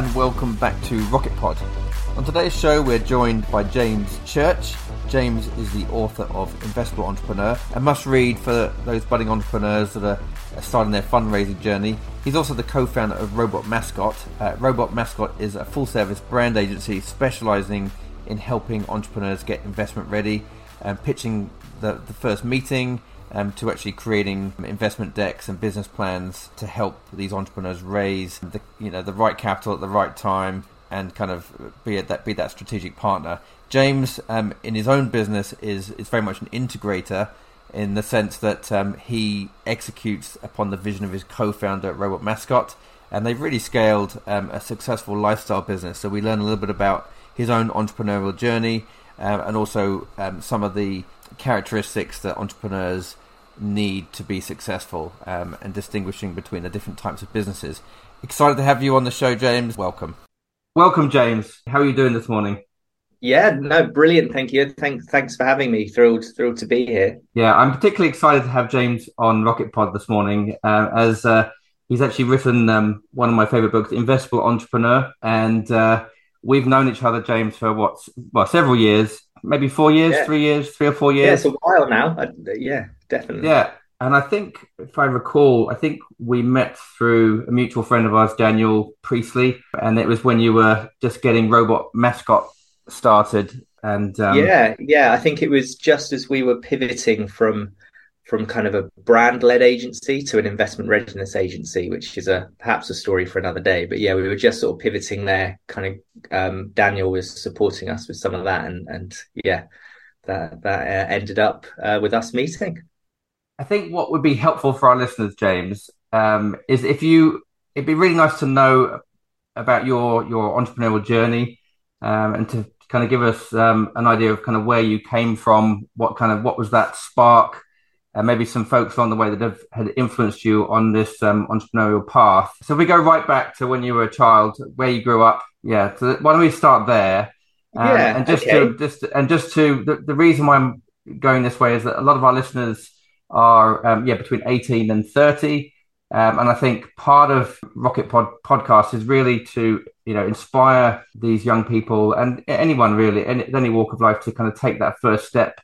And welcome back to Rocket Pod. On today's show, we're joined by James Church. James is the author of Investable Entrepreneur, a must read for those budding entrepreneurs that are starting their fundraising journey. He's also the co founder of Robot Mascot. Uh, Robot Mascot is a full service brand agency specializing in helping entrepreneurs get investment ready and pitching the, the first meeting um, to actually creating investment decks and business plans to help these entrepreneurs raise the you know the right capital at the right time and kind of be that be that strategic partner. James, um, in his own business, is is very much an integrator in the sense that um, he executes upon the vision of his co-founder Robot Mascot, and they've really scaled um, a successful lifestyle business. So we learn a little bit about his own entrepreneurial journey um, and also um, some of the characteristics that entrepreneurs need to be successful um, and distinguishing between the different types of businesses. Excited to have you on the show, James. Welcome. Welcome, James. How are you doing this morning? Yeah, no, brilliant. Thank you. Thanks, thanks for having me. Thrilled, thrilled to be here. Yeah, I'm particularly excited to have James on Rocket Pod this morning, uh, as uh, he's actually written um, one of my favorite books, Investable Entrepreneur, and uh, we've known each other, James, for what, well, several years, maybe four years, yeah. three years, three or four years. Yeah, it's a while now. I, yeah, definitely. Yeah, and I think if I recall, I think we met through a mutual friend of ours, Daniel Priestley, and it was when you were just getting Robot Mascot started. And um... yeah, yeah, I think it was just as we were pivoting from from kind of a brand led agency to an investment readiness agency, which is a perhaps a story for another day. But yeah, we were just sort of pivoting there. Kind of um, Daniel was supporting us with some of that, and and yeah, that that uh, ended up uh, with us meeting. I think what would be helpful for our listeners, James, um, is if you it'd be really nice to know about your your entrepreneurial journey um, and to kind of give us um, an idea of kind of where you came from, what kind of what was that spark and maybe some folks on the way that have had influenced you on this um, entrepreneurial path. So we go right back to when you were a child, where you grew up. Yeah, so why don't we start there? Um, yeah, and just okay. to just and just to the, the reason why I'm going this way is that a lot of our listeners are um, yeah between 18 and 30. Um, and I think part of Rocket Pod podcast is really to you know inspire these young people and anyone really any, any walk of life to kind of take that first step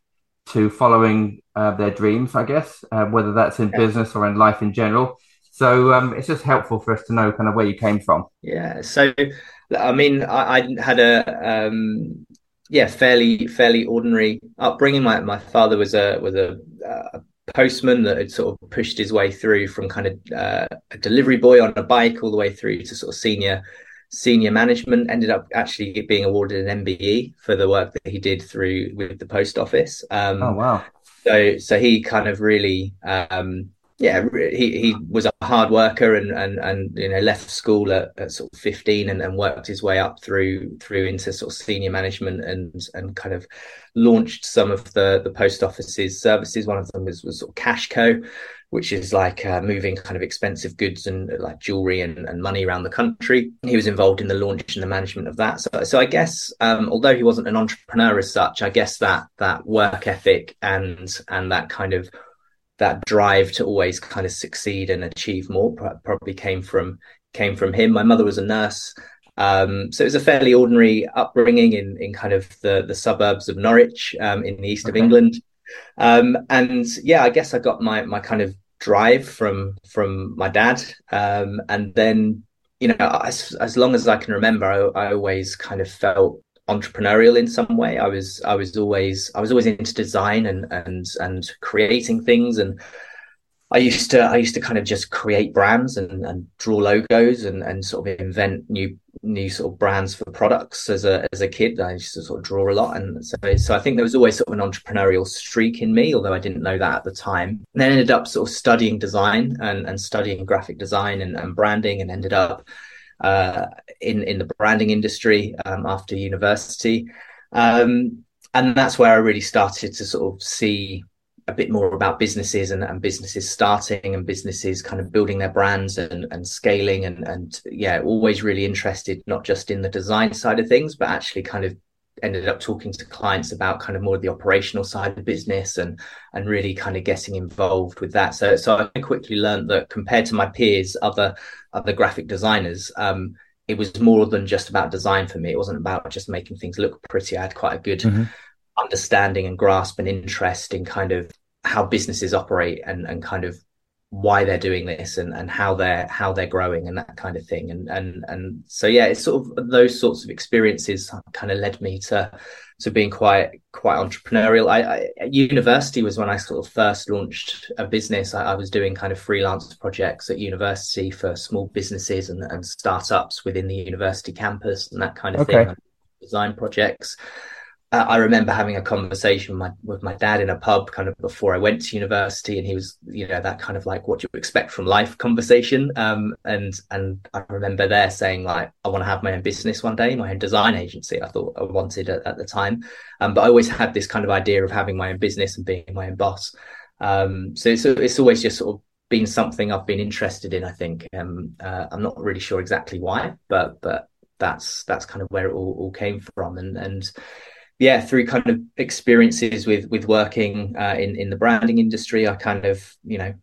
to following uh, their dreams, I guess, uh, whether that's in yeah. business or in life in general. So um, it's just helpful for us to know kind of where you came from. Yeah. So, I mean, I, I had a um, yeah fairly fairly ordinary upbringing. My my father was a was a, a postman that had sort of pushed his way through from kind of uh, a delivery boy on a bike all the way through to sort of senior senior management ended up actually being awarded an MBE for the work that he did through with the post office. Um, oh wow! So so he kind of really um, yeah he he was a hard worker and and and you know left school at, at sort of 15 and, and worked his way up through through into sort of senior management and and kind of launched some of the the post office's services one of them was was sort of cashco which is like uh, moving kind of expensive goods and like jewelry and, and, money around the country. He was involved in the launch and the management of that. So, so I guess um, although he wasn't an entrepreneur as such, I guess that that work ethic and and that kind of that drive to always kind of succeed and achieve more probably came from came from him. My mother was a nurse. Um, so it was a fairly ordinary upbringing in, in kind of the, the suburbs of Norwich um, in the east okay. of England. Um, and yeah, I guess I got my my kind of drive from from my dad, um, and then you know, as as long as I can remember, I, I always kind of felt entrepreneurial in some way. I was I was always I was always into design and and and creating things and I used to I used to kind of just create brands and, and draw logos and, and sort of invent new new sort of brands for products as a as a kid. I used to sort of draw a lot, and so so I think there was always sort of an entrepreneurial streak in me, although I didn't know that at the time. And then ended up sort of studying design and, and studying graphic design and, and branding, and ended up uh, in in the branding industry um, after university. Um, and that's where I really started to sort of see a bit more about businesses and, and businesses starting and businesses kind of building their brands and, and scaling and, and yeah, always really interested not just in the design side of things, but actually kind of ended up talking to clients about kind of more of the operational side of the business and and really kind of getting involved with that. So so I quickly learned that compared to my peers, other other graphic designers, um, it was more than just about design for me. It wasn't about just making things look pretty. I had quite a good mm-hmm. understanding and grasp and interest in kind of how businesses operate and and kind of why they're doing this and and how they're how they're growing and that kind of thing and and and so yeah it's sort of those sorts of experiences kind of led me to to being quite quite entrepreneurial. I, I university was when I sort of first launched a business. I, I, was doing kind of freelance projects at university for small businesses and, and startups within the university campus and that kind of okay. thing design projects I remember having a conversation with my, with my dad in a pub kind of before I went to university, and he was, you know, that kind of like what do you expect from life conversation. Um, and and I remember there saying like, I want to have my own business one day, my own design agency. I thought I wanted at, at the time, um, but I always had this kind of idea of having my own business and being my own boss. Um, so it's it's always just sort of been something I've been interested in. I think um, uh, I'm not really sure exactly why, but but that's that's kind of where it all, all came from, and and yeah, through kind of experiences with with working uh, in in the branding industry, I kind of you know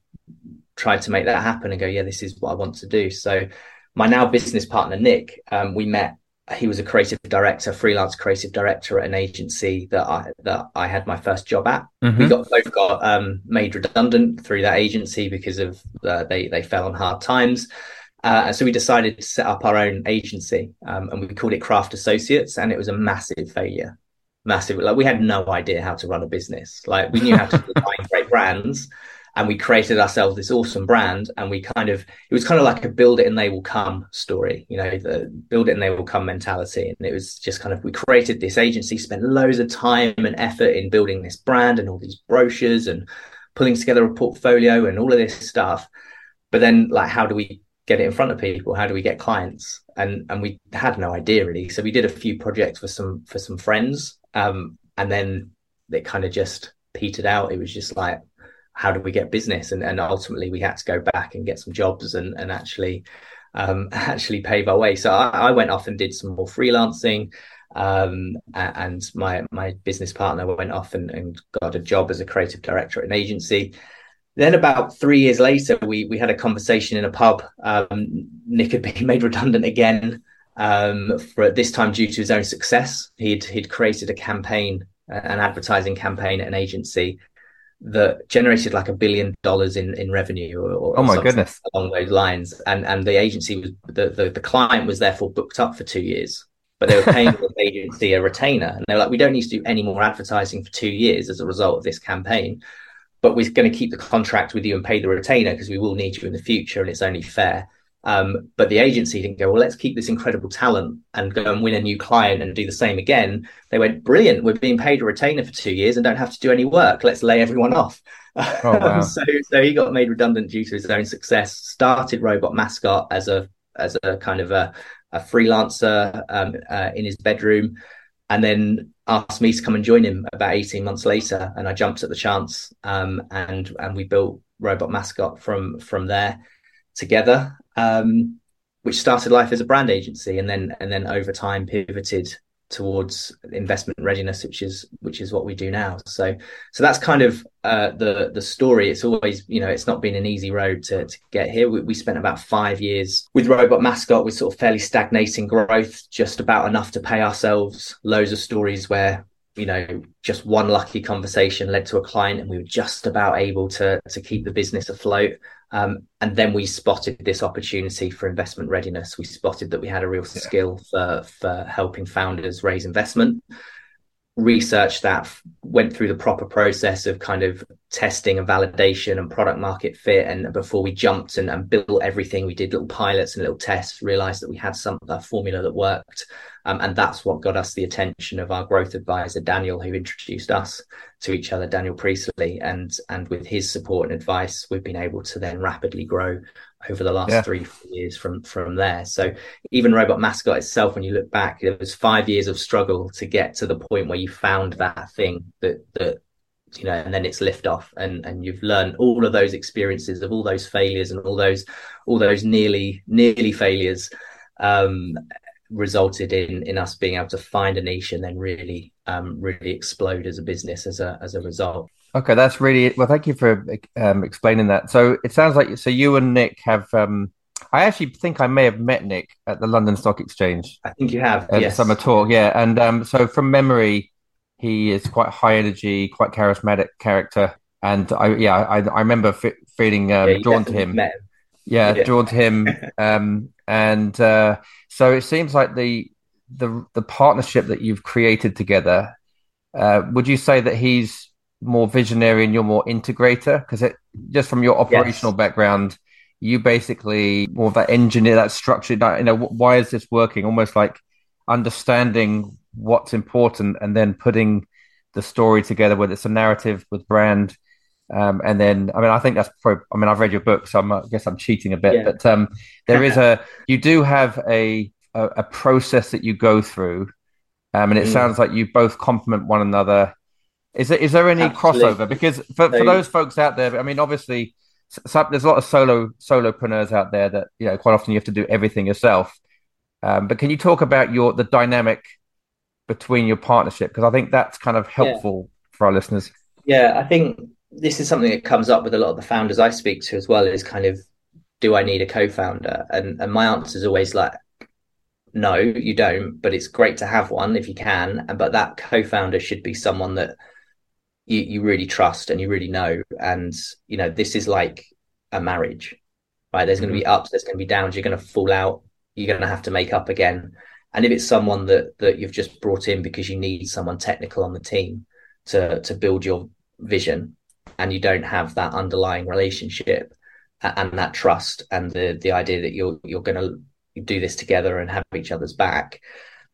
tried to make that happen and go, yeah, this is what I want to do. So my now business partner Nick, um, we met. He was a creative director, freelance creative director at an agency that I that I had my first job at. Mm-hmm. We got both got um, made redundant through that agency because of uh, they they fell on hard times. Uh, so we decided to set up our own agency, um, and we called it Craft Associates, and it was a massive failure massive. Like we had no idea how to run a business. Like we knew how to design great brands, and we created ourselves this awesome brand. And we kind of it was kind of like a build it and they will come story. You know, the build it and they will come mentality. And it was just kind of we created this agency, spent loads of time and effort in building this brand and all these brochures and pulling together a portfolio and all of this stuff. But then, like, how do we get it in front of people? How do we get clients? And and we had no idea really. So we did a few projects for some for some friends um, and then it kind of just petered out. It was just like, how do we get business? And, and ultimately we had to go back and get some jobs and, and actually, um, actually pave our way. So I, I, went off and did some more freelancing. Um, and my, my business partner went off and, and got a job as a creative director at an agency. Then about three years later, we we had a conversation in a pub. Um, Nick had been made redundant again um, for this time due to his own success. He'd he'd created a campaign, an advertising campaign at an agency that generated like a billion dollars in in revenue or, or oh my goodness along those lines and and the agency was the, the, the client was therefore booked up for two years but they were paying the agency a retainer and they're like we don't need to do any more advertising for two years as a result of this campaign but we're going to keep the contract with you and pay the retainer because we will need you in the future and it's only fair um, but the agency didn't go, well, let's keep this incredible talent and go and win a new client and do the same again. They went, brilliant. We're being paid a retainer for two years and don't have to do any work. Let's lay everyone off. Oh, wow. so, so he got made redundant due to his own success. Started Robot Mascot as a as a kind of a, a freelancer um, uh, in his bedroom, and then asked me to come and join him about eighteen months later. And I jumped at the chance, um, and and we built Robot Mascot from from there together um, which started life as a brand agency and then and then over time pivoted towards investment readiness which is which is what we do now. So so that's kind of uh, the the story. It's always you know it's not been an easy road to, to get here. We, we spent about five years with robot mascot with sort of fairly stagnating growth just about enough to pay ourselves loads of stories where you know just one lucky conversation led to a client and we were just about able to to keep the business afloat um, and then we spotted this opportunity for investment readiness. We spotted that we had a real yeah. skill for, for helping founders raise investment. Researched that, went through the proper process of kind of testing and validation and product market fit. And before we jumped and, and built everything, we did little pilots and little tests, realized that we had some a formula that worked. Um, and that's what got us the attention of our growth advisor, Daniel, who introduced us to each other, Daniel Priestley. And, and with his support and advice, we've been able to then rapidly grow over the last yeah. three years from, from there. So even Robot Mascot itself, when you look back, it was five years of struggle to get to the point where you found that thing that, that, you know, and then it's lift off and, and you've learned all of those experiences of all those failures and all those, all those nearly, nearly failures. Um, resulted in in us being able to find a niche and then really um, really explode as a business as a as a result. Okay, that's really well. Thank you for um, explaining that. So it sounds like so you and Nick have um, I actually think I may have met Nick at the London Stock Exchange. I think you have at yes. the summer talk, yeah. And um, so from memory, he is quite high energy, quite charismatic character, and I yeah I, I remember f- feeling um, yeah, drawn to him. him. Yeah, yeah, drawn to him, um, and uh, so it seems like the the the partnership that you've created together. Uh, would you say that he's more visionary and you're more integrator? Because it just from your operational yes. background, you basically more of that engineer, that structure. That, you know, why is this working? Almost like understanding what's important and then putting the story together, whether it's a narrative with brand. Um, and then, I mean, I think that's probably, I mean, I've read your book, so I'm, I guess I'm cheating a bit, yeah. but um, there is a, you do have a, a, a, process that you go through. Um, and it mm. sounds like you both complement one another. Is there, is there any Absolutely. crossover? Because for, for those folks out there, I mean, obviously, so, there's a lot of solo solopreneurs out there that you know quite often you have to do everything yourself. Um, but can you talk about your the dynamic between your partnership? Because I think that's kind of helpful yeah. for our listeners. Yeah, I think this is something that comes up with a lot of the founders I speak to as well. Is kind of, do I need a co-founder? And and my answer is always like, no, you don't. But it's great to have one if you can. And but that co-founder should be someone that you, you really trust and you really know. And you know, this is like a marriage, right? There's going to be mm-hmm. ups, there's going to be downs. You're going to fall out. You're going to have to make up again. And if it's someone that that you've just brought in because you need someone technical on the team to to build your vision, and you don't have that underlying relationship and that trust and the the idea that you're you're going to do this together and have each other's back,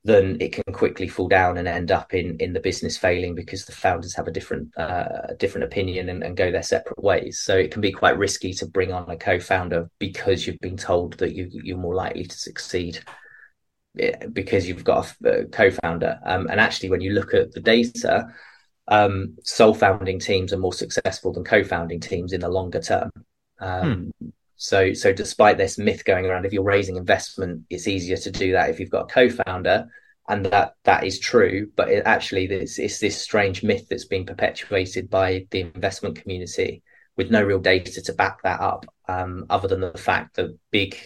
then it can quickly fall down and end up in in the business failing because the founders have a different uh, different opinion and, and, go their separate ways. So it can be quite risky to bring on a co-founder because you've been told that you you're more likely to succeed because you've got a, a co-founder. Um, and actually, when you look at the data, um, sole founding teams are more successful than co-founding teams in the longer term. Um, hmm. So, so despite this myth going around, if you're raising investment, it's easier to do that if you've got a co-founder, and that that is true. But it actually, it's, it's this strange myth that's being perpetuated by the investment community with no real data to back that up, um, other than the fact that big,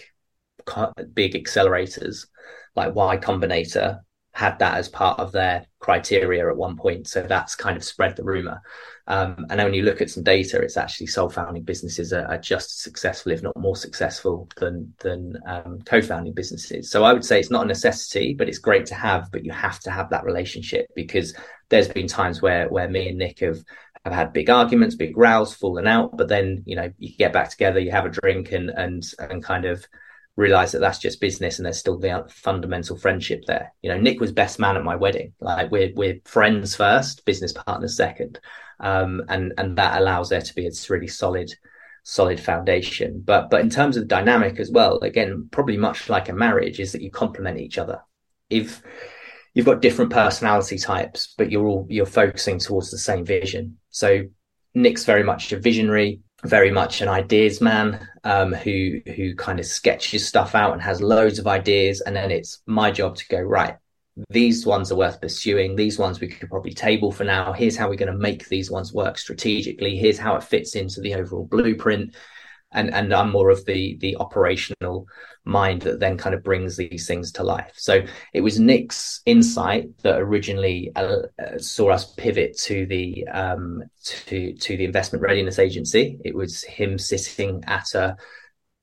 big accelerators like Y Combinator had that as part of their criteria at one point. So that's kind of spread the rumor. Um, and then when you look at some data, it's actually sole founding businesses are, are, just as successful, if not more successful than than um, co-founding businesses. So I would say it's not a necessity, but it's great to have. But you have to have that relationship because there's been times where where me and Nick have have had big arguments, big rows, fallen out, but then you know you get back together, you have a drink, and and and kind of realize that that's just business and there's still the fundamental friendship there. You know nick was best man at my wedding. Like we're we're friends first business partners second. Um, and and that allows there to be a really solid solid foundation. But but in terms of dynamic as well again probably much like a marriage is that you complement each other. If you've got different personality types but you're all you're focusing towards the same vision. So nick's very much a visionary very much an ideas man um, who who kind of sketches stuff out and has loads of ideas, and then it's my job to go right. These ones are worth pursuing. These ones we could probably table for now. Here's how we're going to make these ones work strategically. Here's how it fits into the overall blueprint and and I'm more of the the operational mind that then kind of brings these things to life. So it was Nick's insight that originally uh, uh, saw us pivot to the um, to to the investment readiness agency. It was him sitting at a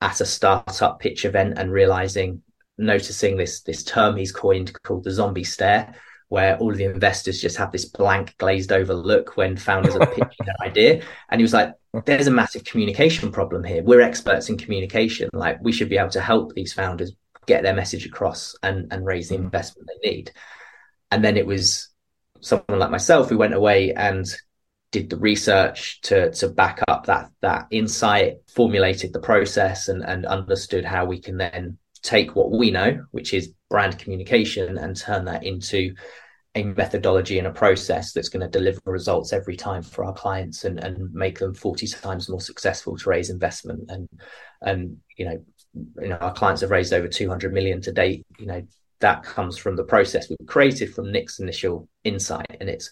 at a startup pitch event and realizing noticing this this term he's coined called the zombie stare where all of the investors just have this blank glazed over look when founders are pitching an idea and he was like there's a massive communication problem here. We're experts in communication. Like we should be able to help these founders get their message across and, and raise the mm. investment they need. And then it was someone like myself who went away and did the research to to back up that that insight, formulated the process and, and understood how we can then take what we know, which is brand communication, and turn that into a methodology and a process that's going to deliver results every time for our clients and, and make them 40 times more successful to raise investment. And and you know you know our clients have raised over 200 million to date. You know that comes from the process we've created from nick's initial insight. And it's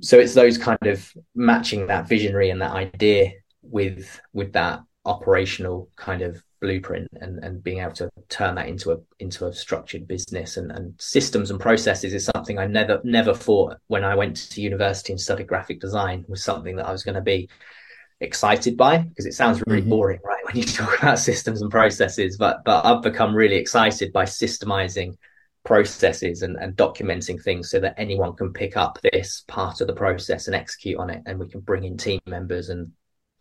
so it's those kind of matching that visionary and that idea with with that operational kind of blueprint and, and being able to turn that into a into a structured business and, and systems and processes is something I never never thought when I went to university and studied graphic design was something that I was going to be excited by because it sounds really mm-hmm. boring right when you talk about systems and processes but but I've become really excited by systemizing processes and, and documenting things so that anyone can pick up this part of the process and execute on it and we can bring in team members and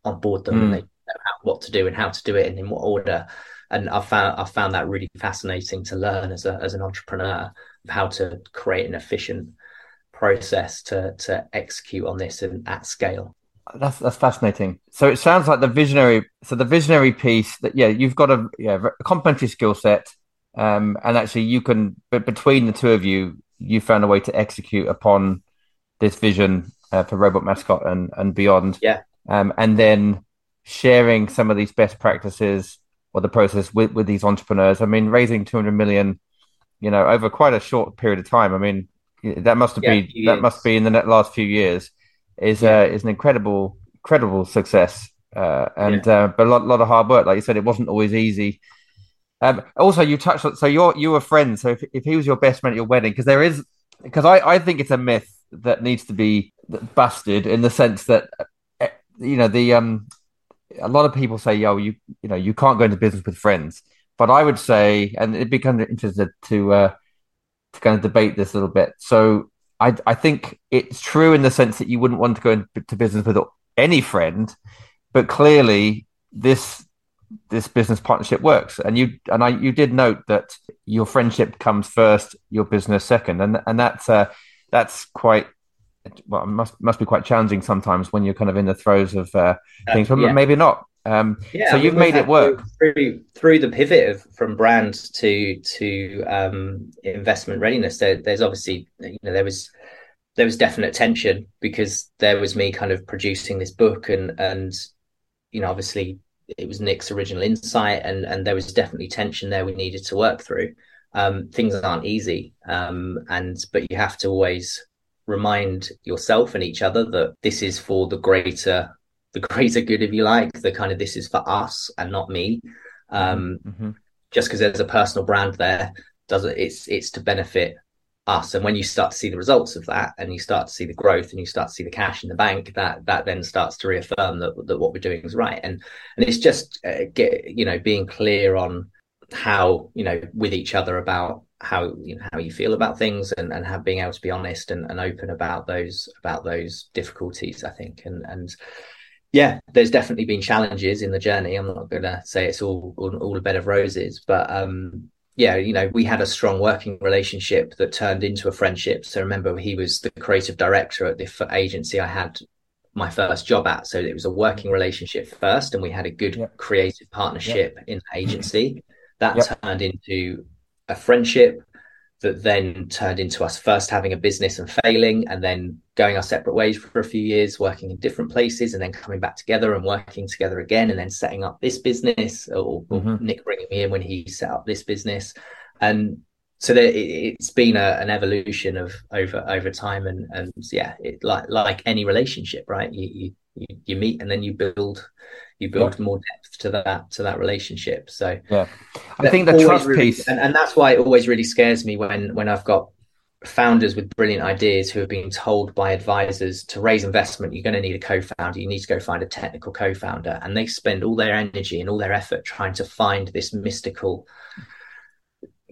on board them mm. and they what to do and how to do it and in what order and I found I found that really fascinating to learn as a as an entrepreneur of how to create an efficient process to to execute on this and at scale. That's that's fascinating. So it sounds like the visionary. So the visionary piece that yeah, you've got a yeah a complementary skill set um, and actually, you can, but between the two of you, you found a way to execute upon this vision uh, for Robot Mascot and, and beyond. Yeah. Um, and then sharing some of these best practices or the process with, with these entrepreneurs. I mean, raising 200 million, you know, over quite a short period of time. I mean, that must have yeah, been, that must be in the last few years is, yeah. uh, is an incredible, incredible success. Uh, and, yeah. uh, but a lot, lot of hard work. Like you said, it wasn't always easy. Um, also, you touched on so you're you were friends. So if, if he was your best man at your wedding, because there is because I I think it's a myth that needs to be busted in the sense that eh, you know the um a lot of people say yo you you know you can't go into business with friends, but I would say and it'd be kind of interested to uh, to kind of debate this a little bit. So I I think it's true in the sense that you wouldn't want to go into business with any friend, but clearly this this business partnership works. And you and I, you did note that your friendship comes first, your business second, and and that's uh, that's quite well, must must be quite challenging sometimes when you're kind of in the throes of uh, things, but yeah. maybe not. Um, yeah, so you've made it work through through the pivot of, from brand to to um, investment readiness. There, there's obviously you know there was there was definite tension because there was me kind of producing this book and and you know obviously it was Nick's original insight, and and there was definitely tension there we needed to work through. Um, things aren't easy, um, and but you have to always remind yourself and each other that this is for the greater the greater good, if you like. The kind of this is for us and not me. Um, mm-hmm. Just because there's a personal brand there doesn't it's it's to benefit us and when you start to see the results of that and you start to see the growth and you start to see the cash in the bank that that then starts to reaffirm that, that what we're doing is right and and it's just uh, get you know being clear on how you know with each other about how you know how you feel about things and and have being able to be honest and, and open about those about those difficulties i think and and yeah there's definitely been challenges in the journey i'm not going to say it's all, all all a bed of roses but um yeah, you know, we had a strong working relationship that turned into a friendship. So remember, he was the creative director at the agency I had my first job at. So it was a working relationship first, and we had a good yep. creative partnership yep. in the agency. That yep. turned into a friendship that then turned into us first having a business and failing and then going our separate ways for a few years working in different places and then coming back together and working together again and then setting up this business or, mm-hmm. nick bringing me in when he set up this business and so there, it, has been a, an evolution of over over time and and yeah it, like like any relationship right you, you you meet and then you build you build yeah. more depth to that to that relationship. So yeah, I think the trust really, piece, and, and that's why it always really scares me when when I've got founders with brilliant ideas who have been told by advisors to raise investment you're going to need a co-founder you need to go find a technical co-founder and they spend all their energy and all their effort trying to find this mystical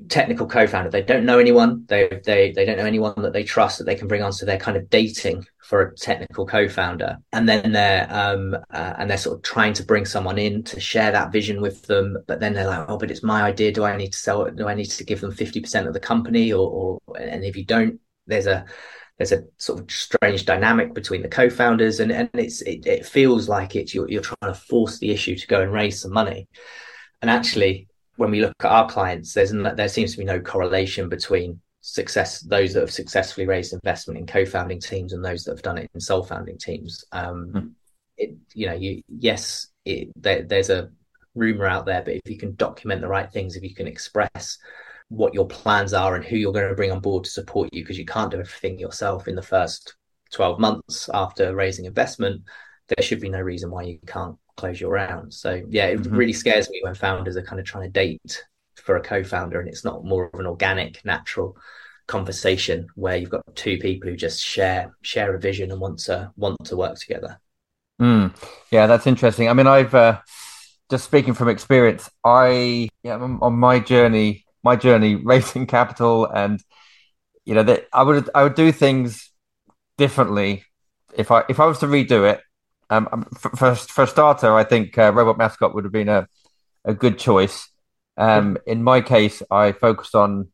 technical co-founder. They don't know anyone. They they they don't know anyone that they trust that they can bring on so they're kind of dating for a technical co-founder. And then they're um uh, and they're sort of trying to bring someone in to share that vision with them. But then they're like oh but it's my idea. Do i need to sell it? Do i need to give them 50% of the company or, or and if you don't there's a there's a sort of strange dynamic between the co-founders. And and it's it, it feels like it's you're, you're trying to force the issue to go and raise some money. And actually when we look at our clients, there's there seems to be no correlation between success those that have successfully raised investment in co-founding teams and those that have done it in sole founding teams. Um, mm. it, you know, you yes, it, there, there's a rumor out there, but if you can document the right things, if you can express what your plans are and who you're going to bring on board to support you, because you can't do everything yourself in the first 12 months after raising investment, there should be no reason why you can't close your round. So yeah, it mm-hmm. really scares me when founders are kind of trying to date for a co-founder and it's not more of an organic, natural conversation where you've got two people who just share share a vision and want to want to work together. Mm. Yeah, that's interesting. I mean, I've uh, just speaking from experience. I yeah, on my journey, my journey raising capital, and you know that I would I would do things differently if I if I was to redo it. Um, um for, for, a starter, I think uh, Robot Mascot would have been a a good choice. Um, in my case, I focused on,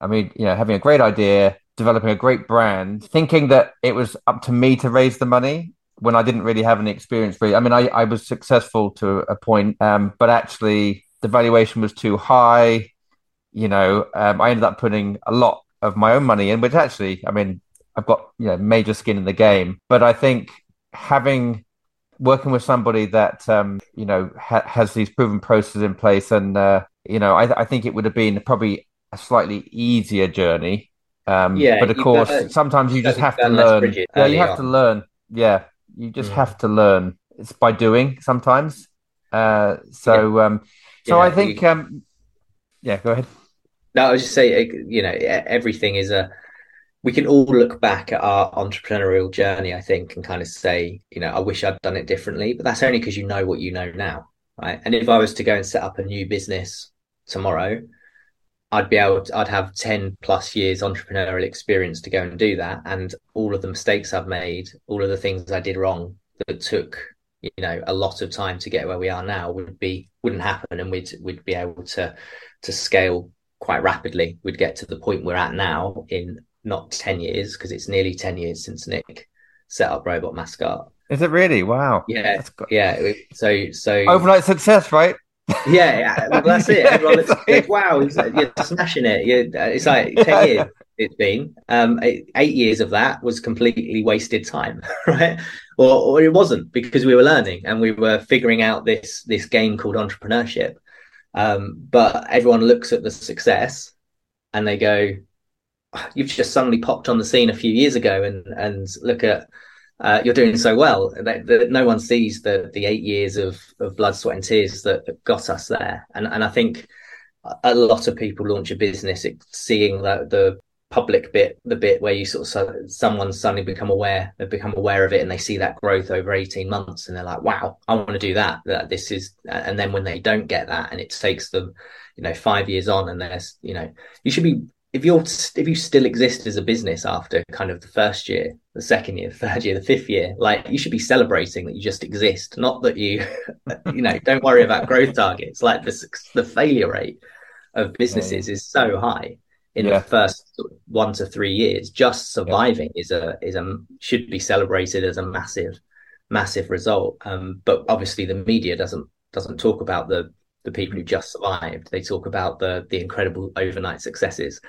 I mean, you know, having a great idea, developing a great brand, thinking that it was up to me to raise the money when I didn't really have any experience. Really, I mean, I, I was successful to a point, um, but actually the valuation was too high. You know, um, I ended up putting a lot of my own money in, which actually, I mean, I've got you know major skin in the game. But I think having working with somebody that um, you know ha- has these proven processes in place, and uh, you know, I, I think it would have been probably a slightly easier journey. Um, yeah, but of course, got sometimes you just have to learn. Yeah, you have on. to learn. Yeah, you just mm. have to learn. It's by doing sometimes. Uh, so, yeah. um, so yeah, I think, you... um, yeah, go ahead. No, I was just saying, you know, everything is a. We can all look back at our entrepreneurial journey, I think, and kind of say, you know, I wish I'd done it differently. But that's only because you know what you know now, right? And if I was to go and set up a new business tomorrow, I'd be able to, I'd have 10 plus years entrepreneurial experience to go and do that. And all of the mistakes I've made, all of the things I did wrong that took, you know, a lot of time to get where we are now would be, wouldn't happen. And we'd, we'd be able to, to scale quite rapidly. We'd get to the point we're at now in not 10 years, because it's nearly 10 years since Nick set up Robot Mascot. Is it really? Wow. Yeah. Yeah. So, so overnight success, right? yeah, yeah well, that's it. Everyone looks like, wow, you're smashing it. You're, it's like 10 years it's been. Um, eight, eight, years of that was completely wasted time, right? Or, or it wasn't because we were learning and we were figuring out this this game called entrepreneurship. Um, but everyone looks at the success and they go, "You've just suddenly popped on the scene a few years ago," and and look at uh, you're doing so well that, that, no one sees the the eight years of, of blood, sweat, and tears that, got us there. And and I think a lot of people launch a business seeing that the public bit, the bit where you sort of someone suddenly become aware, they become aware of it, and they see that growth over eighteen months, and they're like, "Wow, I want to do that." That this is, and then when they don't get that, and it takes them, you know, five years on, and there's, you know, you should be if you're if you still exist as a business after kind of the first year, the second year, third year, the fifth year, like you should be celebrating that you just exist, not that you, you know, don't worry about growth targets. Like the the failure rate of businesses is so high in yeah. the first one to three years. Just surviving yeah. is a is a should be celebrated as a massive massive result. Um, but obviously the media doesn't doesn't talk about the the people who just survived. They talk about the the incredible overnight successes.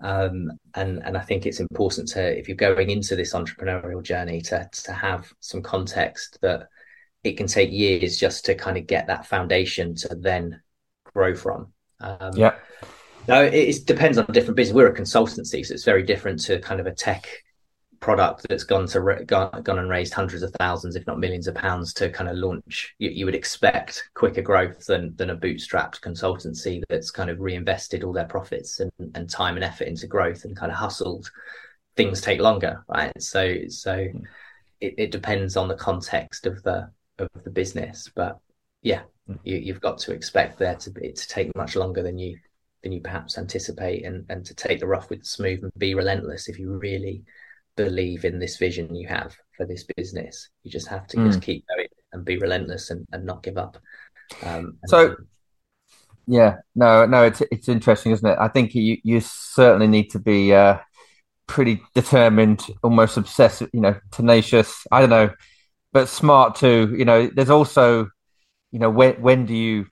Um, and and I think it's important to if you're going into this entrepreneurial journey to to have some context that it can take years just to kind of get that foundation to then grow from. Um, yeah. No, it, it depends on different business. We're a consultancy, so it's very different to kind of a tech product that's gone to gone, gone and raised hundreds of thousands, if not millions of pounds to kind of launch, you, you, would expect quicker growth than than a bootstrapped consultancy that's kind of reinvested all their profits and, and time and effort into growth and kind of hustled. Things take longer, right? So so hmm. it, it depends on the context of the of the business, but yeah, hmm. you, have got to expect there to be to take much longer than you than you perhaps anticipate, and and to take the rough with the smooth and be relentless if you really believe in this vision you have for this business. You just have to mm. just keep going and be relentless and, and not give up. Um, so, yeah, no, no, it's it's interesting, isn't it? I think you you certainly need to be uh, pretty determined, almost obsessive, you know, tenacious. I don't know, but smart too. You know, there's also, you know, when when do you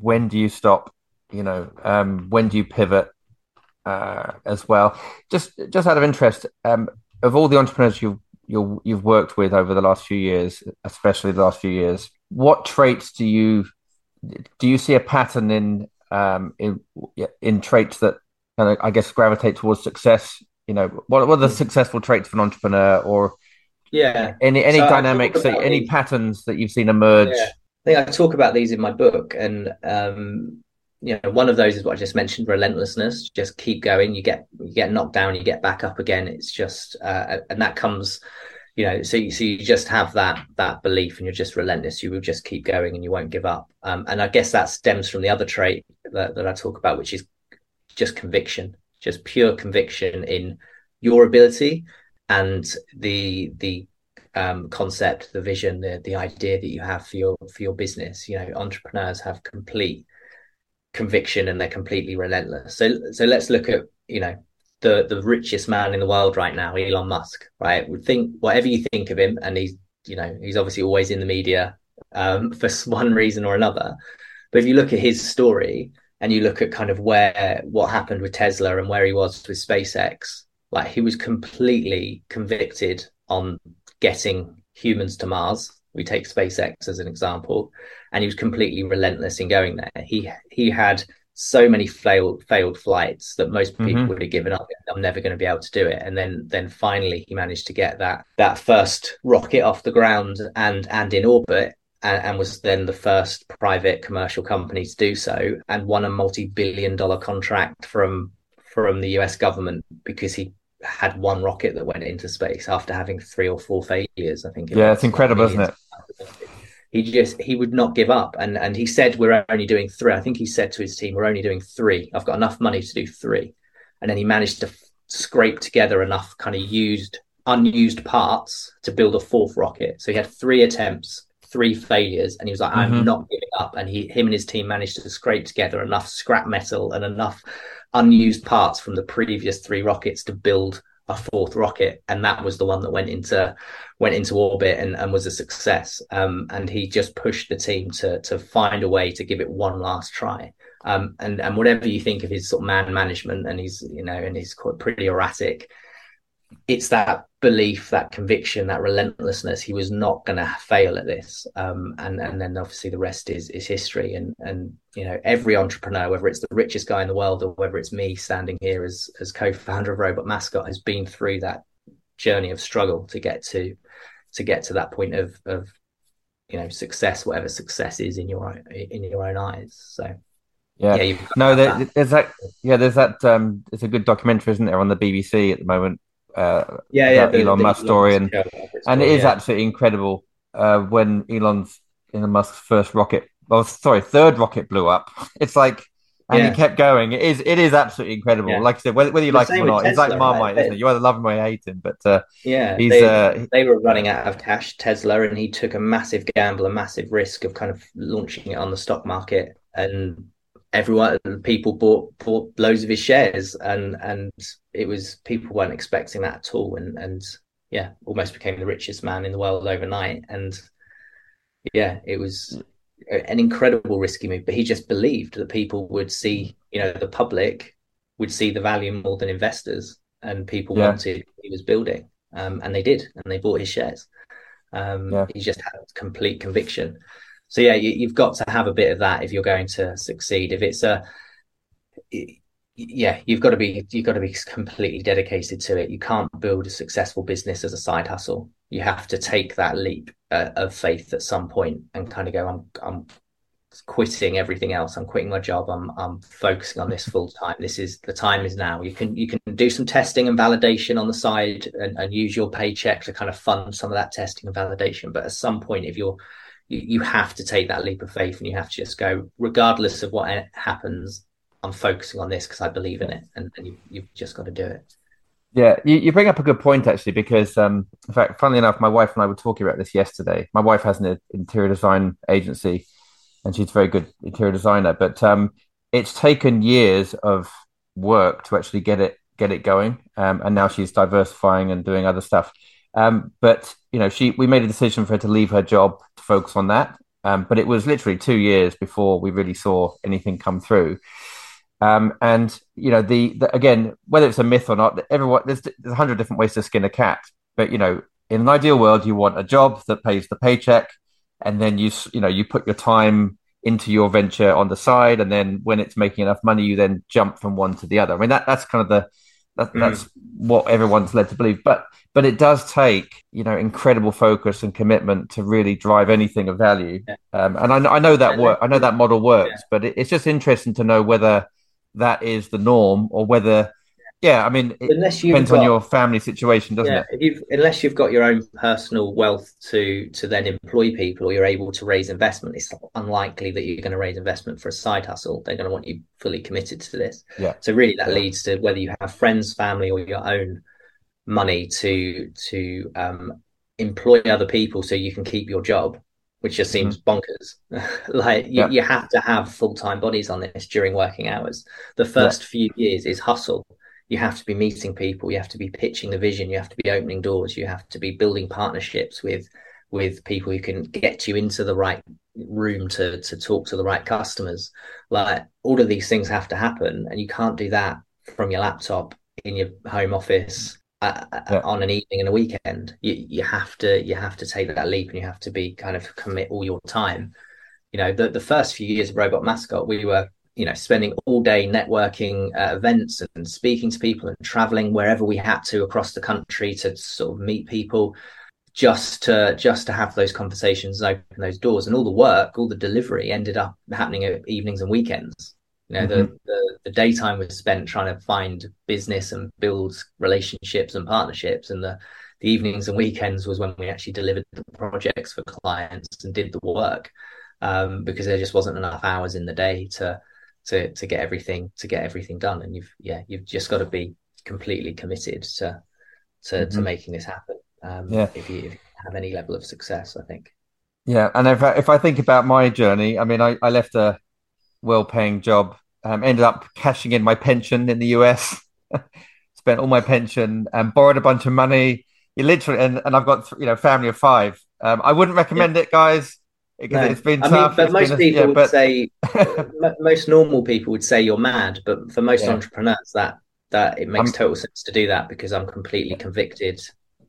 when do you stop? You know, um, when do you pivot? Uh, as well. Just just out of interest, um, of all the entrepreneurs you've you have worked with over the last few years, especially the last few years, what traits do you do you see a pattern in um, in in traits that kind of I guess gravitate towards success? You know, what what are the hmm. successful traits of an entrepreneur, or yeah, any any so dynamics, any patterns that you've seen emerge? Yeah. I think I talk about these in my book, and um, you know, one of those is what I just mentioned: relentlessness. Just keep going. You get you get knocked down, you get back up again. It's just, uh, and that comes, you know, so you, so you just have that that belief, and you're just relentless. You will just keep going, and you won't give up. Um, and I guess that stems from the other trait that, that I talk about, which is just conviction, just pure conviction in your ability and the the um, concept, the vision, the the idea that you have for your for your business. You know, entrepreneurs have complete conviction and they're completely relentless. So so let's look at you know the the richest man in the world right now, Elon Musk. Right, we think whatever you think of him, and he's you know he's obviously always in the media um, for one reason or another. But if you look at his story and you look at kind of where what happened with Tesla and where he was with SpaceX, like he was completely convicted on getting humans to Mars. We take SpaceX as an example, and he was completely relentless in going there. He he had so many failed failed flights that most people mm-hmm. would have given up. I'm never going to be able to do it. And then then finally he managed to get that that first rocket off the ground and and in orbit. And, and was then the first private commercial company to do so, and won a multi-billion dollar contract from from the US government because he had one rocket that went into space after having three or four failures. I think. It yeah, it's incredible, isn't it? He just he would not give up, and and he said we're only doing three. I think he said to his team, "We're only doing three. I've got enough money to do three. and then he managed to f- scrape together enough kind of used unused parts to build a fourth rocket. So he had three attempts, three failures, and he was like, "I'm mm-hmm. not giving up." And he him and his team managed to scrape together enough scrap metal and enough unused parts from the previous three rockets to build a fourth rocket, and that was the one that went into went into orbit and, and was a success. Um, and he just pushed the team to to find a way to give it one last try. Um, and and whatever you think of his sort of man management, and he's you know, and he's quite pretty erratic it's that belief, that conviction, that relentlessness. He was not going to fail at this, um, and and then obviously the rest is is history. And and you know every entrepreneur, whether it's the richest guy in the world or whether it's me standing here as as co-founder of Robot Mascot, has been through that journey of struggle to get to to get to that point of of you know success, whatever success is in your in your own eyes. So. Yeah, yeah no, there, there's that. Yeah, there's that. Um, it's a good documentary, isn't there, on the BBC at the moment uh, yeah, yeah, the, Elon the Musk story, and and it is yeah. absolutely incredible uh, when Elon's Elon Musk's first rocket, well, sorry, third rocket blew up. It's like, and yeah. he kept going. It is, it is absolutely incredible. Yeah. Like I said, whether, whether you the like him or not, Tesla, he's like Marmite, right? isn't it? You either love him or you hate him. But uh, yeah, he's they, uh, they were running out of cash, Tesla, and he took a massive gamble, a massive risk of kind of launching it on the stock market and everyone people bought bought loads of his shares and and it was people weren't expecting that at all and and yeah almost became the richest man in the world overnight and yeah it was an incredible risky move but he just believed that people would see you know the public would see the value more than investors and people yeah. wanted he was building um, and they did and they bought his shares um, yeah. he just had complete conviction so yeah, you, have got to have a bit of that if you're going to succeed. If it's a yeah, you've got to be you've got to be completely dedicated to it. You can't build a successful business as a side hustle. You have to take that leap uh, of faith at some point and kind of go, I'm I'm quitting everything else. I'm quitting my job. I'm I'm focusing on this full time. This is the time is now. You can you can do some testing and validation on the side and, and use your paycheck to kind of fund some of that testing and validation. But at some point, if you're you, you have to take that leap of faith and you have to just go, regardless of what happens, I'm focusing on this because I believe in it, and, and you, you've just got to do it. Yeah, you, you, bring up a good point actually, because um, in fact, funnily enough, my wife and I were talking about this yesterday. My wife has an interior design agency, and she's a very good interior designer. But um, it's taken years of work to actually get it get it going, um, and now she's diversifying and doing other stuff. Um, but you know, she we made a decision for her to leave her job focus on that. Um, but it was literally two years before we really saw anything come through. Um, and you know, the, the, again, whether it's a myth or not, everyone there's a hundred different ways to skin a cat. But you know, in an ideal world, you want a job that pays the paycheck, and then you you know you put your time into your venture on the side, and then when it's making enough money, you then jump from one to the other. I mean, that that's kind of the That, mm. That's what everyone's led to believe. But but it does take you know incredible focus and commitment to really drive anything of value. Yeah. Um, and I, I, know that work. I know that model works, yeah. but it, it's just interesting to know whether that is the norm or whether yeah, I mean, it unless depends got, on your family situation, doesn't yeah, it? You've, unless you've got your own personal wealth to to then employ people, or you're able to raise investment, it's unlikely that you're going to raise investment for a side hustle. They're going to want you fully committed to this. Yeah. So really, that leads to whether you have friends, family, or your own money to to um, employ other people so you can keep your job which just seems mm-hmm. bonkers. like you, yeah. you, have to have full time bodies on this during working hours. The first yeah. few years is hustle you have to be meeting people you have to be pitching the vision you have to be opening doors you have to be building partnerships with with people who can get you into the right room to to talk to the right customers. Like all of these things have to happen and you can't do that from your laptop in your home office uh, uh yeah. on an evening and a weekend. You you have to you have to take that leap and you have to be kind of commit all your time. You know the the first few years of robot mascot we were you know spending all day networking uh, events and speaking to people and traveling wherever we had to across the country to sort of meet people just to just to have those conversations and open those doors. And all the work all the delivery ended up happening at evenings and weekends. You know mm-hmm. the, the, the daytime was spent trying to find business and build relationships and partnerships. And the the evenings and weekends was when we actually delivered the projects for clients and did the work um, because there just wasn't enough hours in the day to to to get everything to get everything done. And you've yeah you've just got to be completely committed to to, mm-hmm. to making this happen um, yeah. if you, if you, have any level of success i think. Yeah and if I, if I think about my journey i mean i, I left a well-paying job um, ended up cashing in my pension in the us spent all my pension and borrowed a bunch of money. You literally and, and i've got you know family of five. Um, i wouldn't recommend yeah. it guys no. it's been I tough. Mean, but most people a, yeah, would but... say, most normal people would say you're mad. But for most yeah. entrepreneurs, that that it makes I'm... total sense to do that because I'm completely convicted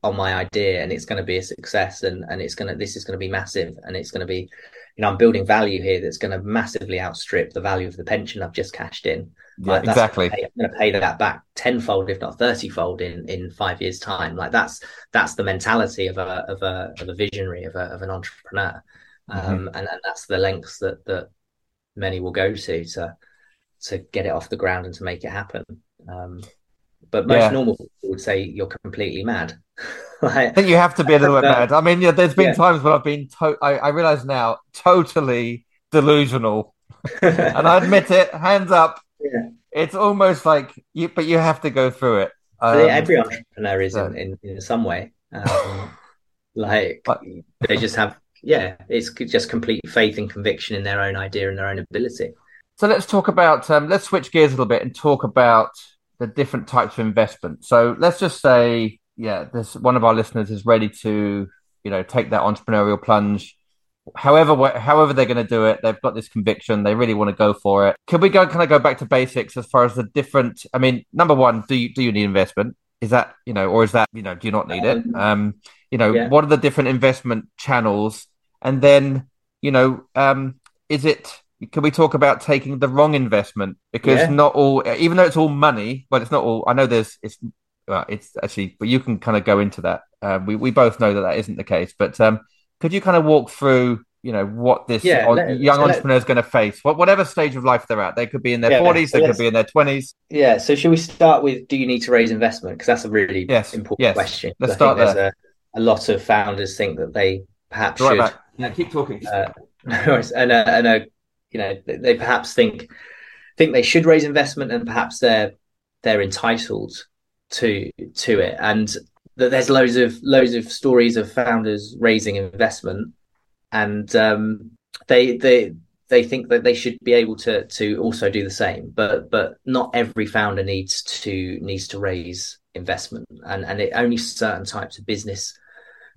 on my idea and it's going to be a success and and it's going to this is going to be massive and it's going to be you know I'm building value here that's going to massively outstrip the value of the pension I've just cashed in. Yeah, like, exactly. Pay, I'm going to pay that back tenfold, if not thirtyfold, in in five years' time. Like that's that's the mentality of a of a of a visionary of a of an entrepreneur. Mm-hmm. um, and, and that's the lengths that that many will go to to to get it off the ground and to make it happen. Um, but most yeah. normal people would say you're completely mad. like, I think you have to be a little bit mad. I mean, yeah, there's been yeah. times when I've been, to- I, I realize now, totally delusional. and I admit it, hands up. Yeah. It's almost like you, but you have to go through it. Um, every entrepreneur is so. in, in, in, some way. Um, like but, they just have yeah, it's just complete faith and conviction in their own idea and their own ability. So let's talk about um, let's switch gears a little bit and talk about the different types of investment. So let's just say, yeah, this one of our listeners is ready to, you know, take that entrepreneurial plunge. However, however they're going to do it, they've got this conviction. They really want to go for it. Can we go kind of go back to basics as far as the different? I mean, number one, do you do you need investment? Is that you know, or is that you know, do you not need it? Um, um you know, yeah. what are the different investment channels and then, you know, um, is it? Can we talk about taking the wrong investment? Because yeah. not all, even though it's all money, but it's not all. I know there's it's well, it's actually, but you can kind of go into that. Uh, we we both know that that isn't the case. But um, could you kind of walk through, you know, what this yeah, let, young so entrepreneur is going to face? What whatever stage of life they're at, they could be in their forties, yeah, they could be in their twenties. Yeah. So should we start with? Do you need to raise investment? Because that's a really yes, important yes. question. Let's start there. A, a, lot of founders think that they perhaps right should. Back keep talking. Uh, and uh, and uh, you know they perhaps think think they should raise investment, and perhaps they're they're entitled to to it, and that there's loads of loads of stories of founders raising investment, and um, they they they think that they should be able to to also do the same. But but not every founder needs to needs to raise investment. And and it only certain types of business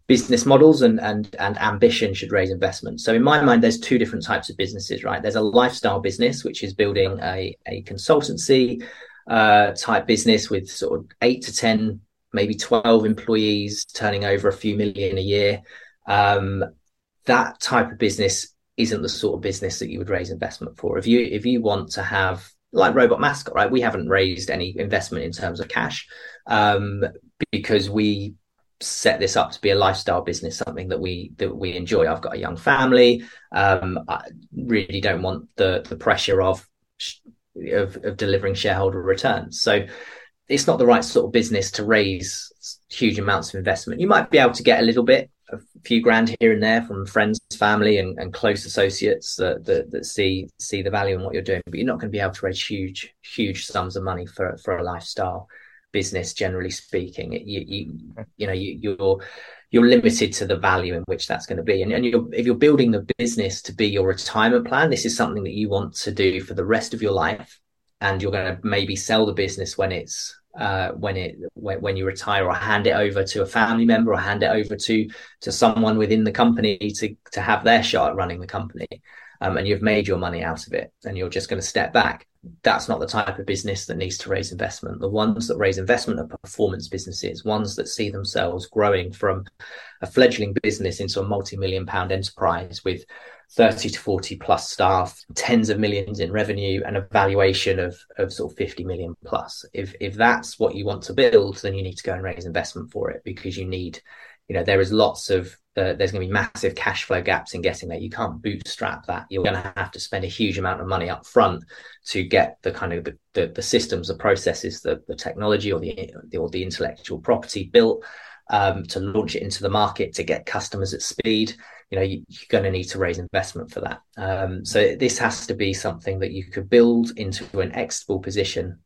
business models and and and ambition should raise investment. So in my mind, there's two different types of businesses, right? There's a lifestyle business, which is building a a consultancy uh, type business with sort of eight to ten, maybe twelve employees, turning over a few million a year. Um, that type of business isn't the sort of business that you would raise investment for. If you if you want to have like Robot Mascot, right? We haven't raised any investment in terms of cash um, because we set this up to be a lifestyle business, something that we that we enjoy. I've got a young family. Um, I really don't want the the pressure of, of of delivering shareholder returns. So it's not the right sort of business to raise huge amounts of investment. You might be able to get a little bit, a few grand here and there from friends, family, and, and close associates that, that, that see see the value in what you're doing. But you're not going to be able to raise huge huge sums of money for for a lifestyle business. Generally speaking, you you you know you, you're you're limited to the value in which that's going to be. And, and you're, if you're building the business to be your retirement plan, this is something that you want to do for the rest of your life and you're going to maybe sell the business when it's uh, when it when, when, you retire or hand it over to a family member or hand it over to to someone within the company to to have their shot at running the company um, and you've made your money out of it and you're just going to step back that's not the type of business that needs to raise investment the ones that raise investment are performance businesses ones that see themselves growing from a fledgling business into a multi-million pound enterprise with 30 to 40 plus staff, tens of millions in revenue, and a valuation of, of sort of 50 million plus. If if that's what you want to build, then you need to go and raise investment for it because you need, you know, there is lots of uh, there's going to be massive cash flow gaps in getting there. You can't bootstrap that. You're going to have to spend a huge amount of money up front to get the kind of the, the, the systems, the processes, the, the technology, or the, the or the intellectual property built um, to launch it into the market to get customers at speed you know you, are going to need to raise investment for that um, so this has to be something that you could build into an exitable position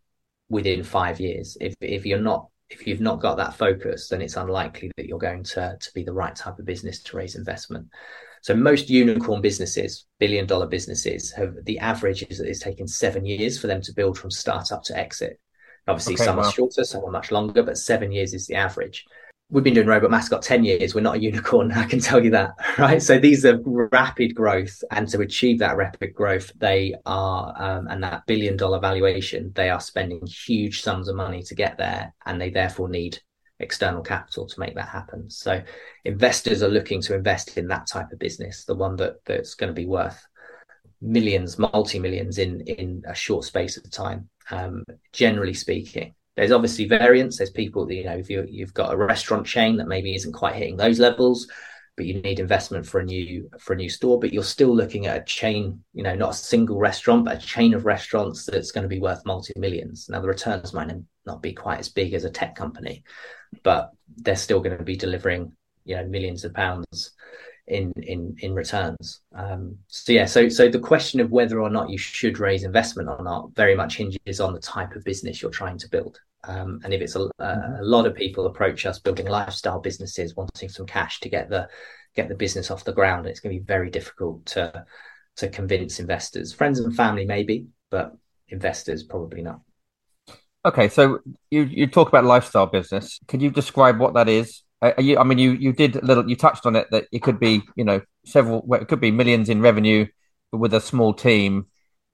within five years if, if you're not if you've not got that focus then it's unlikely that you're going to to be the right type of business to raise investment. So most unicorn businesses billion dollar businesses have the average is that it's taken seven years for them to build from startup to exit. Obviously okay, some wow. are shorter some are much longer but seven years is the average we've been doing robot mascot 10 years we're not a unicorn i can tell you that right? So these are rapid growth and to achieve that rapid growth they are um, and that billion dollar valuation they are spending huge sums of money to get there and they therefore need external capital to make that happen. So investors are looking to invest in that type of business the one that that's going to be worth millions multi-millions in in a short space of time. Um, generally speaking there's obviously variance. There's people that, you know, if you, you've got a restaurant chain that maybe isn't quite hitting those levels, but you need investment for a new for a new store. But you're still looking at a chain, you know, not a single restaurant, but a chain of restaurants that's going to be worth multi millions. Now the returns might not be quite as big as a tech company, but they're still going to be delivering, you know, millions of pounds in in in returns. Um, so yeah, so so the question of whether or not you should raise investment or not very much hinges on the type of business you're trying to build. Um, and if it's a, a, mm-hmm. a, lot of people approach us building lifestyle businesses, wanting some cash to get the get the business off the ground, it's going to be very difficult to to convince investors. Friends and family maybe, but investors probably not. Okay, so you you talk about lifestyle business. Can you describe what that is? Uh, uh, you, I mean, you you did a little. You touched on it that it could be you know several. Well, it could be millions in revenue, but with a small team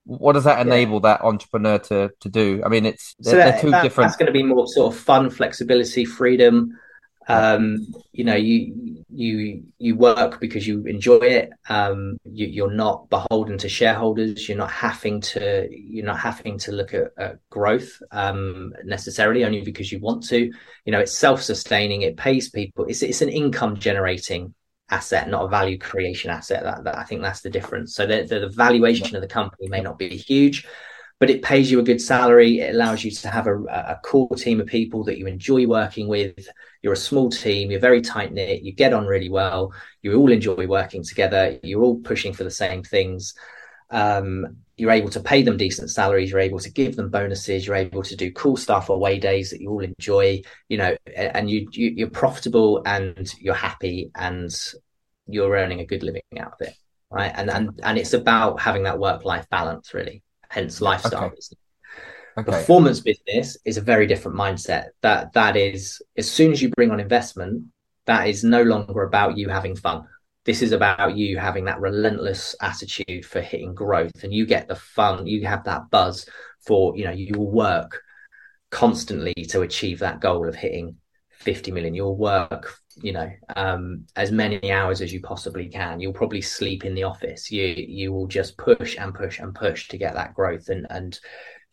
what does that enable yeah. that entrepreneur to to do? I mean, it's they're, so that, they're two that, different. That's going to be more sort of fun, flexibility, freedom. Um, you know, you you you work because you enjoy it. Um, you, are not beholden to shareholders. You're not having to you're not having to look at, at growth um, necessarily only because you want to. You know, it's self sustaining. It pays people. It's it's an income generating asset, not a value creation asset. That, that I think that's the difference. So the, the, the, valuation of the company may not be huge, but it pays you a good salary. It allows you to have a, a core team of people that you enjoy working with. You're a small team. You're very tight knit. You get on really well. You all enjoy working together. You're all pushing for the same things. Um, you're able to pay them decent salaries you're able to give them bonuses you're able to do cool stuff away days that you all enjoy you know and you, you are profitable and you're happy and you're earning a good living out of it right and and and it's about having that work life balance really hence lifestyle okay. Okay. performance business is a very different mindset. That that is as soon as you bring on investment that is no longer about you having fun. This is about you having that relentless attitude for hitting growth and you get the fun you have that buzz for you know you will work constantly to achieve that goal of hitting 50 million. You'll work you know um, as many hours as you possibly can. You'll probably sleep in the office. You you will just push and push and push to get that growth and and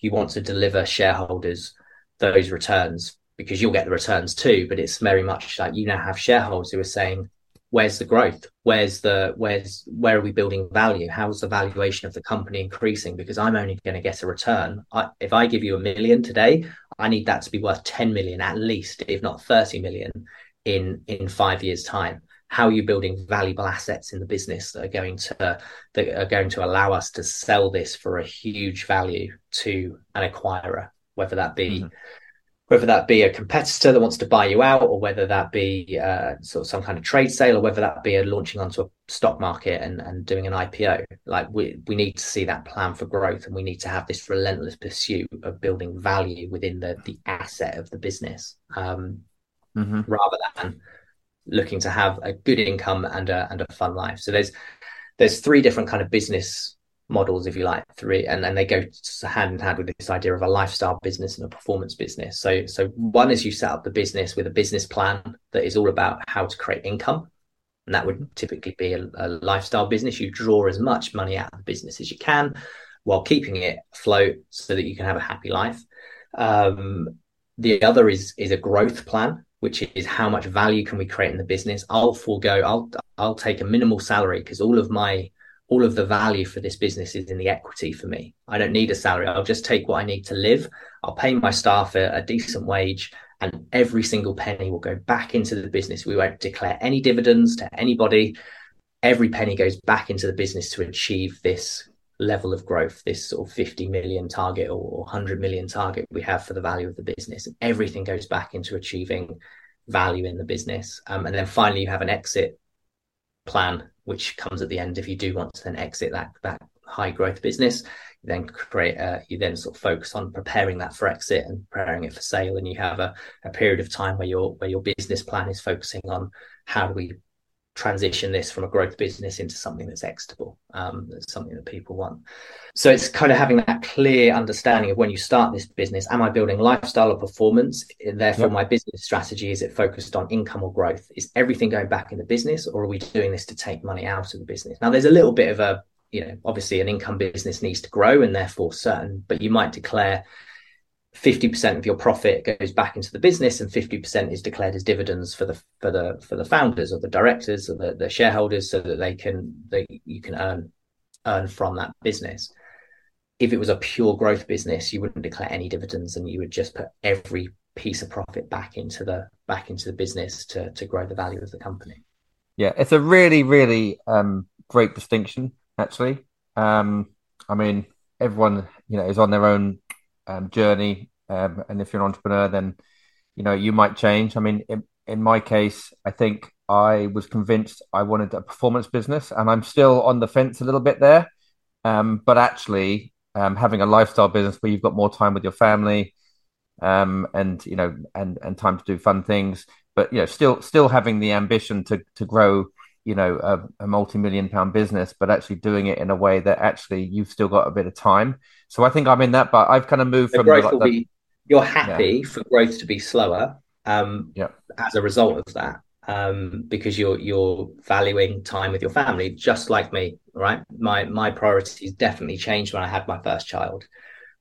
you want to deliver shareholders those returns because you'll get the returns too. But it's very much like you now have shareholders who are saying, where's the growth? Where's the where's where are we building value? How's the valuation of the company increasing? Because I'm only going to get a return. I, if I give you a million today, I need that to be worth 10 million at least, if not 30 million in in five years' time. How are you building valuable assets in the business that are going to that are going to allow us to sell this for a huge value to an acquirer, whether that be mm-hmm whether that be a competitor that wants to buy you out, or whether that be uh, sort of some kind of trade sale, or whether that be a launching onto a stock market and, and doing an IPO. Like we we need to see that plan for growth, and we need to have this relentless pursuit of building value within the the asset of the business, um, mm-hmm. rather than looking to have a good income and a and a fun life. So there's there's three different kind of business models, if you like, three, and then they go hand in hand with this idea of a lifestyle business and a performance business. So, so one is you set up the business with a business plan that is all about how to create income, and that would typically be a, a lifestyle business. You draw as much money out of the business as you can, while keeping it afloat so that you can have a happy life. Um, the other is is a growth plan, which is how much value can we create in the business. I'll forego. I'll I'll take a minimal salary because all of my all of the value for this business is in the equity for me. I don't need a salary. I'll just take what I need to live. I'll pay my staff a, a, decent wage, and every single penny will go back into the business. We won't declare any dividends to anybody. Every penny goes back into the business to achieve this level of growth, this sort of 50 million target or 100 million target we have for the value of the business. And everything goes back into achieving value in the business. Um, and then finally, you have an exit plan which comes at the end if you do want to then exit that that high growth business you then create you then sort of focus on preparing that for exit and preparing it for sale and you have a, a period of time where your where your business plan is focusing on how do we transition this from a growth business into something that's exitable, um, that's something that people want. So it's kind of having that clear understanding of when you start this business, am I building lifestyle or performance? Therefore, yep. my business strategy is it focused on income or growth? Is everything going back in the business, or are we doing this to take money out of the business? Now, there's a little bit of a you know, obviously an income business needs to grow and therefore certain, but you might declare 50% of your profit goes back into the business and 50% is declared as dividends for the for the for the founders or the directors or the, the shareholders so that they can they you can earn earn from that business. If it was a pure growth business you wouldn't declare any dividends and you would just put every piece of profit back into the back into the business to to grow the value of the company. Yeah it's a really really um, great distinction actually. Um, i mean everyone you know is on their own um, journey. Um, and if you're an entrepreneur, then you know you might change. I mean, in, in my case, I think I was convinced I wanted a performance business, and I'm still on the fence a little bit there. Um, but actually, um, having a lifestyle business where you've got more time with your family, um, and you know, and and time to do fun things, but you know, still still having the ambition to to grow you know a, a, multi-million pound business but actually doing it in a way that actually you've still got a bit of time. So i think i'm in that but i've kind of moved from growth the, will the, be, you're happy yeah. for growth to be slower um yeah. as a result of that um because you're you're valuing time with your family just like me right? My my priorities definitely changed when i had my first child.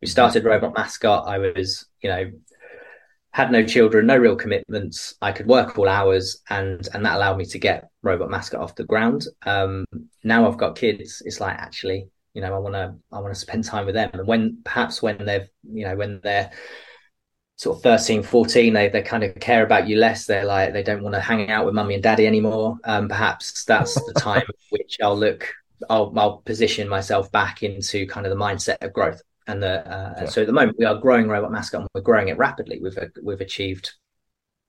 We started robot mascot. I was you know had no children, no real commitments. I could work all hours, and and that allowed me to get Robot Mascot off the ground. Um, now I've got kids. It's like actually, you know, I want to I want to spend time with them. And when perhaps when they've you know when they're sort of 13 14 they, they kind of care about you less they're like they don't want to hang out with mummy and daddy anymore um, perhaps that's the time which i'll look I'll, I'll position myself back into kind of the mindset of growth and the, uh, yeah. so at the moment we are growing robot mascot and we're growing it rapidly we've uh, we've achieved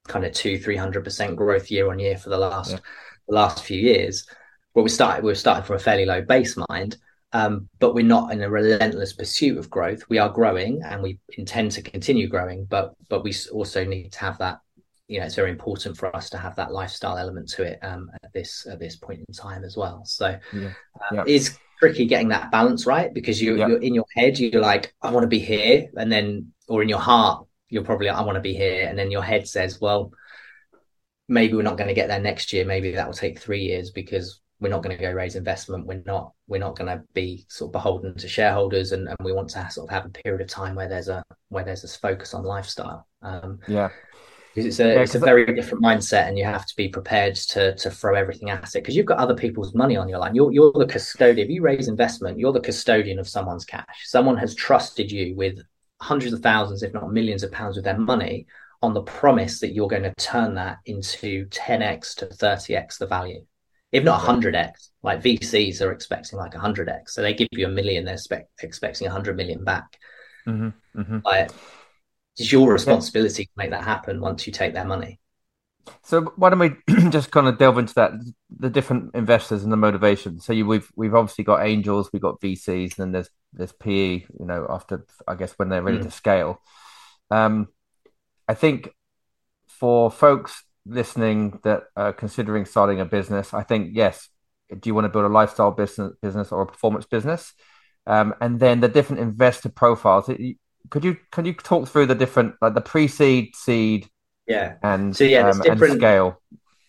kind of two three hundred percent growth year on year for the last yeah. the last few years but we started we're starting from a fairly low base mind um, but we're not in a relentless pursuit of growth we are growing and we intend to continue growing but but we also need to have that you know it's very important for us to have that lifestyle element to it um, at this at this point in time as well so yeah. Uh, yeah. is tricky getting that balance right because you, you're in your head you're like i want to be here and then or in your heart you're probably i want to be here and then your head says well maybe we're not going to get there next year maybe that will take three years because we're not going to go raise investment. We're not we're not going to be sort of beholden to shareholders, and, and we want to sort of have a period of time where there's a where there's a focus on lifestyle. Um, yeah, because it's a yeah, it's a very that... different mindset, and you have to be prepared to to throw everything at it because you've got other people's money on your line. You're you're the custodian. If you raise investment, you're the custodian of someone's cash. Someone has trusted you with hundreds of thousands, if not millions of pounds of their money on the promise that you're going to turn that into 10x to 30x the value, if not 100x. Like VCs are expecting like 100x, so they give you a million, they're expect, expecting 100 million back. Mm-hmm, mm-hmm. Like, it's your responsibility to make that happen once you take their money. So why don't we just kind of delve into that, the different investors and the motivation. So you, we've we've obviously got angels, we've got VCs, and then there's there's PE. You know, after I guess when they're ready mm. to scale. Um, I think for folks listening that are considering starting a business, I think yes, do you want to build a lifestyle business, business or a performance business? Um, and then the different investor profiles. Could you can you talk through the different like the pre-seed, seed, yeah, and so yeah, um, different scale,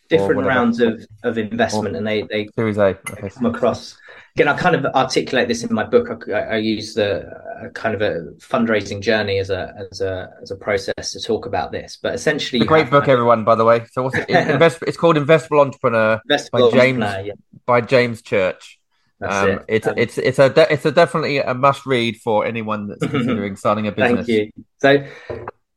different rounds of, of investment, or, and they they Series A okay. come across again, I kind of articulate this in my book. I, I use the uh, kind of a fundraising journey as a as a as a process to talk about this. But essentially, it's a great book, everyone. By the way, so what's it? Invest, it's called Investable Entrepreneur Investable by James yeah. by James Church. Um, it. It's um, it's it's a it's a definitely a must read for anyone that's considering starting a business. Thank you. So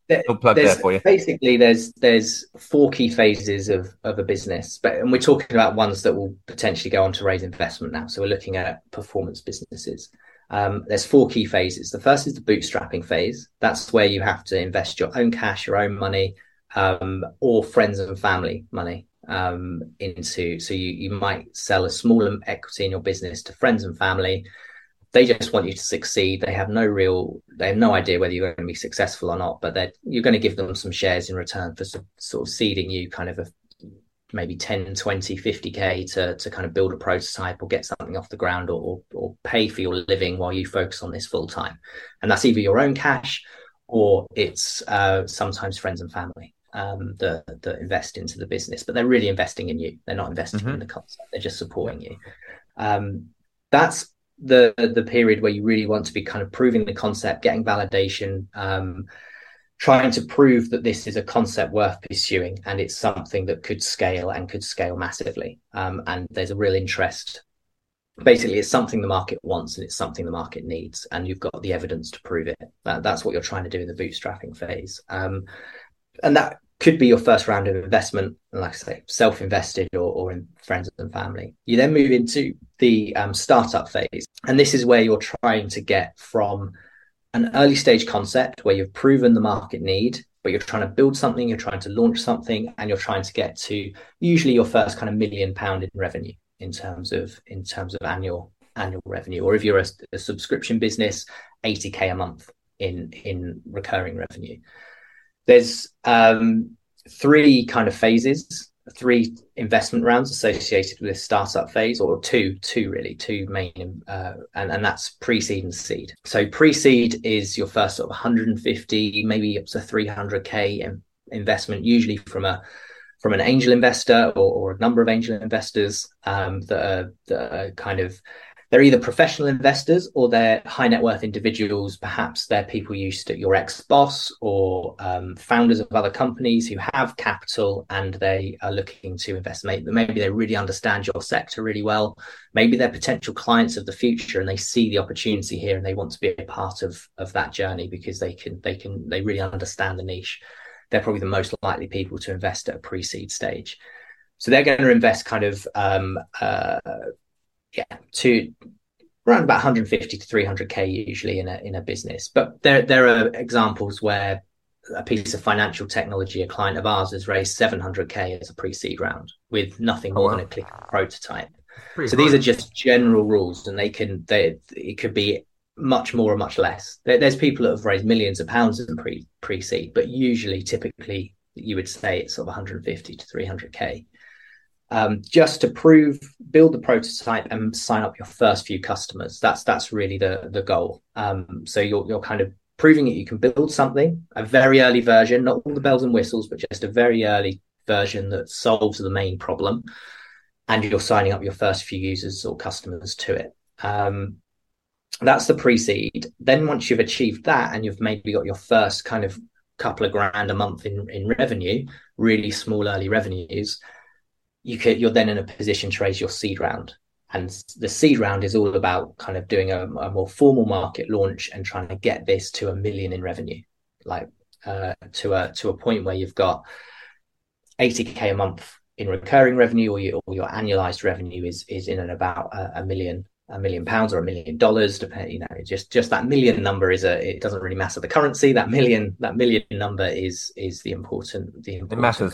there, plug there for you. Basically, there's there's four key phases of of a business, but and we're talking about ones that will potentially go on to raise investment now. So we're looking at performance businesses. Um, there's four key phases. The first is the bootstrapping phase. That's where you have to invest your own cash, your own money, um, or friends and family money um, into. So you you might sell a small equity in your business to friends and family they just want you to succeed. They have no real, they have no idea whether you're going to be successful or not, but you're going to give them some shares in return for sort of seeding you kind of a, maybe 10, 20, 50K to, to kind of build a prototype or get something off the ground or, or, or pay for your living while you focus on this full time. And that's either your own cash or it's uh, sometimes friends and family. Um, that, that invest into the business, but they're really investing in you. They're not investing mm-hmm. in the concept; they're just supporting you. Um, that's the the period where you really want to be kind of proving the concept, getting validation, um, trying to prove that this is a concept worth pursuing and it's something that could scale and could scale massively. Um, and there's a real interest. Basically, it's something the market wants and it's something the market needs, and you've got the evidence to prove it. That, that's what you're trying to do in the bootstrapping phase. Um, and that could be your first round of investment, like I say, self-invested or, or in friends and family. You then move into the um, startup phase, and this is where you're trying to get from an early stage concept where you've proven the market need, but you're trying to build something, you're trying to launch something, and you're trying to get to usually your first kind of million pound in revenue in terms of in terms of annual annual revenue, or if you're a, a subscription business, 80k a month in in recurring revenue there's um, three kind of phases, three investment rounds associated with startup phase, or two, two really, two main, uh, and and that's pre-seed and seed. So pre-seed is your first sort of 150, maybe up to 300k investment, usually from a from an angel investor or, or a number of angel investors um, that, are, that are kind of they're either professional investors or they're high net worth individuals. Perhaps they're people used to your ex boss or um, founders of other companies who have capital and they are looking to invest. Maybe, maybe they really understand your sector really well. Maybe they're potential clients of the future and they see the opportunity here and they want to be a part of of that journey because they can they can they really understand the niche. They're probably the most likely people to invest at a pre-seed stage. So they're going to invest kind of um, uh, yeah, to around about 150 to 300k usually in a in a business. But there there are examples where a piece of financial technology, a client of ours has raised 700k as a pre-seed round with nothing oh, more than a click prototype. Pretty so hard. these are just general rules, and they can they it could be much more or much less. There, there's people that have raised millions of pounds in pre pre-seed, but usually, typically, you would say it's sort of 150 to 300k um, just to prove, build the prototype and sign up your first few customers. That's that's really the the goal. Um, so you're you're kind of proving that you can build something, a very early version, not all the bells and whistles, but just a very early version that solves the main problem. and you're signing up your first few users or customers to it. Um, that's the pre-seed. Then once you've achieved that and you've maybe got your first kind of couple of grand a month in, in revenue, really small early revenues, you could, you're then in a position to raise your seed round. And the seed round is all about kind of doing a, a more formal market launch and trying to get this to a million in revenue, like uh, to a to a point where you've got 80k a month in recurring revenue, or your, or your annualized revenue is is in and about a, a million a million pounds or a million dollars depending you know just just that million number is a it doesn't really matter the currency. That million that million number is is the important the important it matters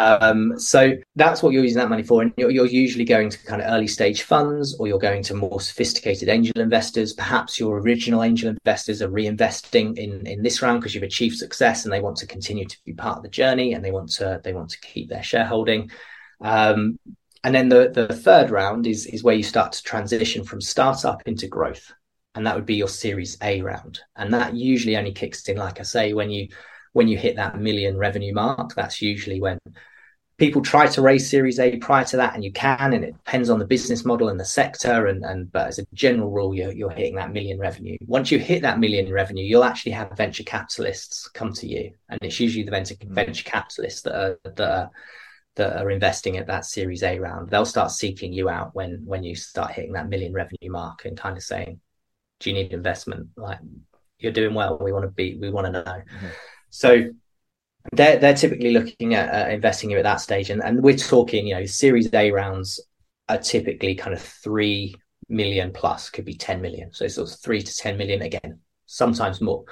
um, so that's what you're using that money for and you're, you're, usually going to kind of early stage funds or you're going to more sophisticated angel investors perhaps your original angel investors are reinvesting in in this round because you've achieved success and they want to continue to be part of the journey and they want to they want to keep their shareholding um, and then the, the third round is, is where you start to transition from startup into growth. And that would be your series A round. And that usually only kicks in, like I say, when you when you hit that million revenue mark, that's usually when people try to raise series A prior to that, and you can, and it depends on the business model and the sector. And, and but as a general rule, you're, you're hitting that million revenue. Once you hit that million revenue, you'll actually have venture capitalists come to you. And it's usually the venture, mm. venture capitalists that are, that are that are investing at that Series A round, they'll start seeking you out when when you start hitting that million revenue mark and kind of saying, "Do you need investment? Like you're doing well. We want to be. We want to know." Mm-hmm. So they're they're typically looking at uh, investing you at that stage, and and we're talking, you know, Series A rounds are typically kind of three million plus, could be ten million. So it's sort of three to ten million again, sometimes more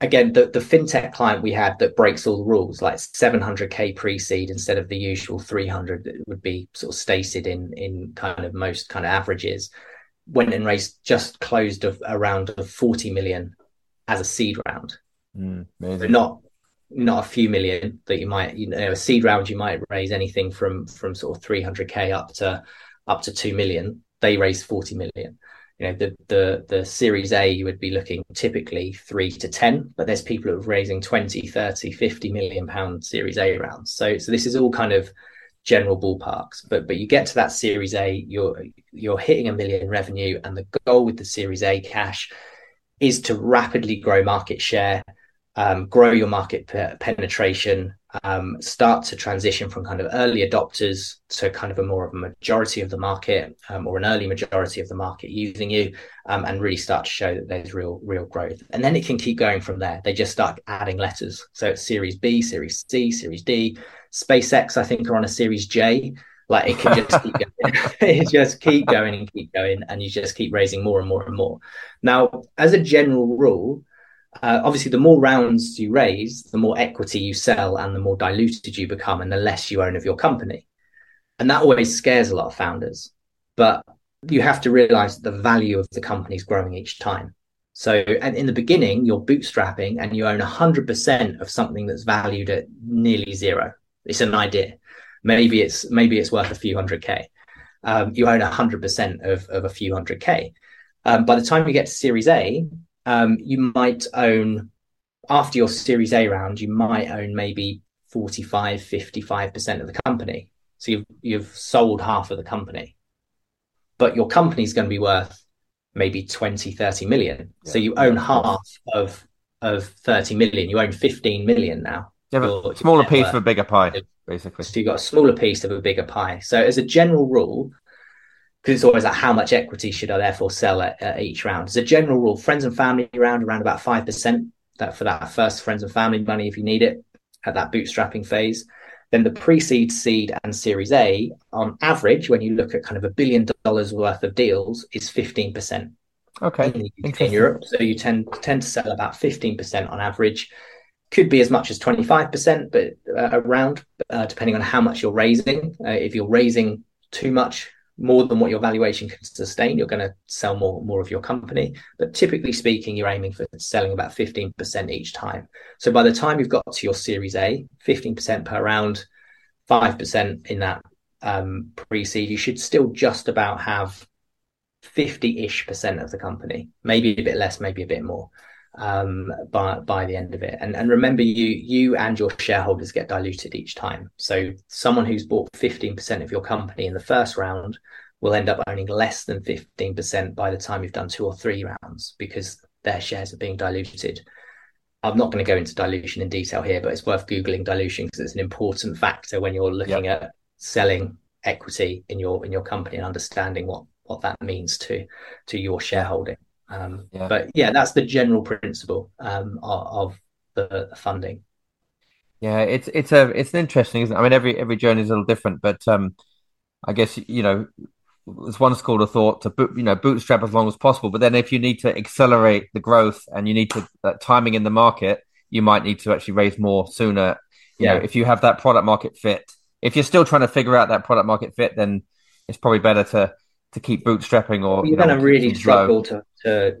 again, the, the fintech client we had that breaks all the rules, like 700k pre-seed instead of the usual 300 that would be sort of stated in in kind of most kind of averages, went and raised just closed of around 40 million as a seed round. Mm, not not a few million that you might you know a seed round you might raise anything from from sort of 300k up to up to 2 million. They raised 40 million. You know the the the series a you would be looking typically 3 to 10 but there's people who are raising 20 30 50 million pound series a rounds. So so this is all kind of general ballparks but but you get to that series a you're you're hitting a million revenue and the goal with the series a cash is to rapidly grow market share um, grow your market pe- penetration um, start to transition from kind of early adopters to kind of a more of a majority of the market um, or an early majority of the market using you um, and really start to show that there's real real growth. And then it can keep going from there. They just start adding letters. So it's series b series c series d. Spacex i think are on a series j. Like it can just keep going. It just keep going and keep going and you just keep raising more and more and more. Now as a general rule uh, obviously the more rounds you raise the more equity you sell and the more diluted you become and the less you own of your company. And that always scares a lot of founders but you have to realize that the value of the company is growing each time. So and in the beginning you're bootstrapping and you own 100% of something that's valued at nearly zero. It's an idea. Maybe it's maybe it's worth a few hundred k. Um, you own 100% of, of a few hundred k. Um, by the time you get to series a um, you might own after your series A round, you might own maybe 45, 55% of the company. So you've, you've sold half of the company, but your company is going to be worth maybe 20, 30 million. Yeah. So you own half of, of 30 million. You own 15 million now. You have a smaller piece of a bigger pie, basically. So you've got a smaller piece of a bigger pie. So as a general rule, because it's always like how much equity should I therefore sell at, at, each round. As a general rule, friends and family round around about five percent that for that first friends and family money if you need it at that bootstrapping phase. Then the pre-seed, seed, and Series A, on average, when you look at kind of a billion dollars worth of deals, is fifteen percent. Okay, in, in Europe, so you tend tend to sell about fifteen percent on average. Could be as much as twenty five percent, but uh, around uh, depending on how much you're raising. Uh, if you're raising too much more than what your valuation can sustain, you're going to sell more more of your company. But typically speaking, you're aiming for selling about 15% each time. So by the time you've got to your Series A, 15% per round, 5% in that um, pre-seed, you should still just about have 50-ish percent of the company, maybe a bit less, maybe a bit more. Um, by by the end of it. And and remember, you you and your shareholders get diluted each time. So someone who's bought fifteen percent of your company in the first round will end up owning less than fifteen percent by the time you've done two or three rounds because their shares are being diluted. I'm not going to go into dilution in detail here, but it's worth googling dilution because it's an important factor when you're looking yep. at selling equity in your in your company and understanding what what that means to to your shareholding. Um, yeah. But yeah, that's the general principle um, of, of the, the, funding. Yeah, it's it's a it's an interesting. Isn't it? I mean, every every journey is a little different, but um, I guess you know there's one school of thought to boot, you know bootstrap as long as possible. But then if you need to accelerate the growth and you need to uh, timing in the market, you might need to actually raise more sooner. You yeah. know, if you have that product market fit, if you're still trying to figure out that product market fit, then it's probably better to to keep bootstrapping or well, you're you know, going to really struggle to, to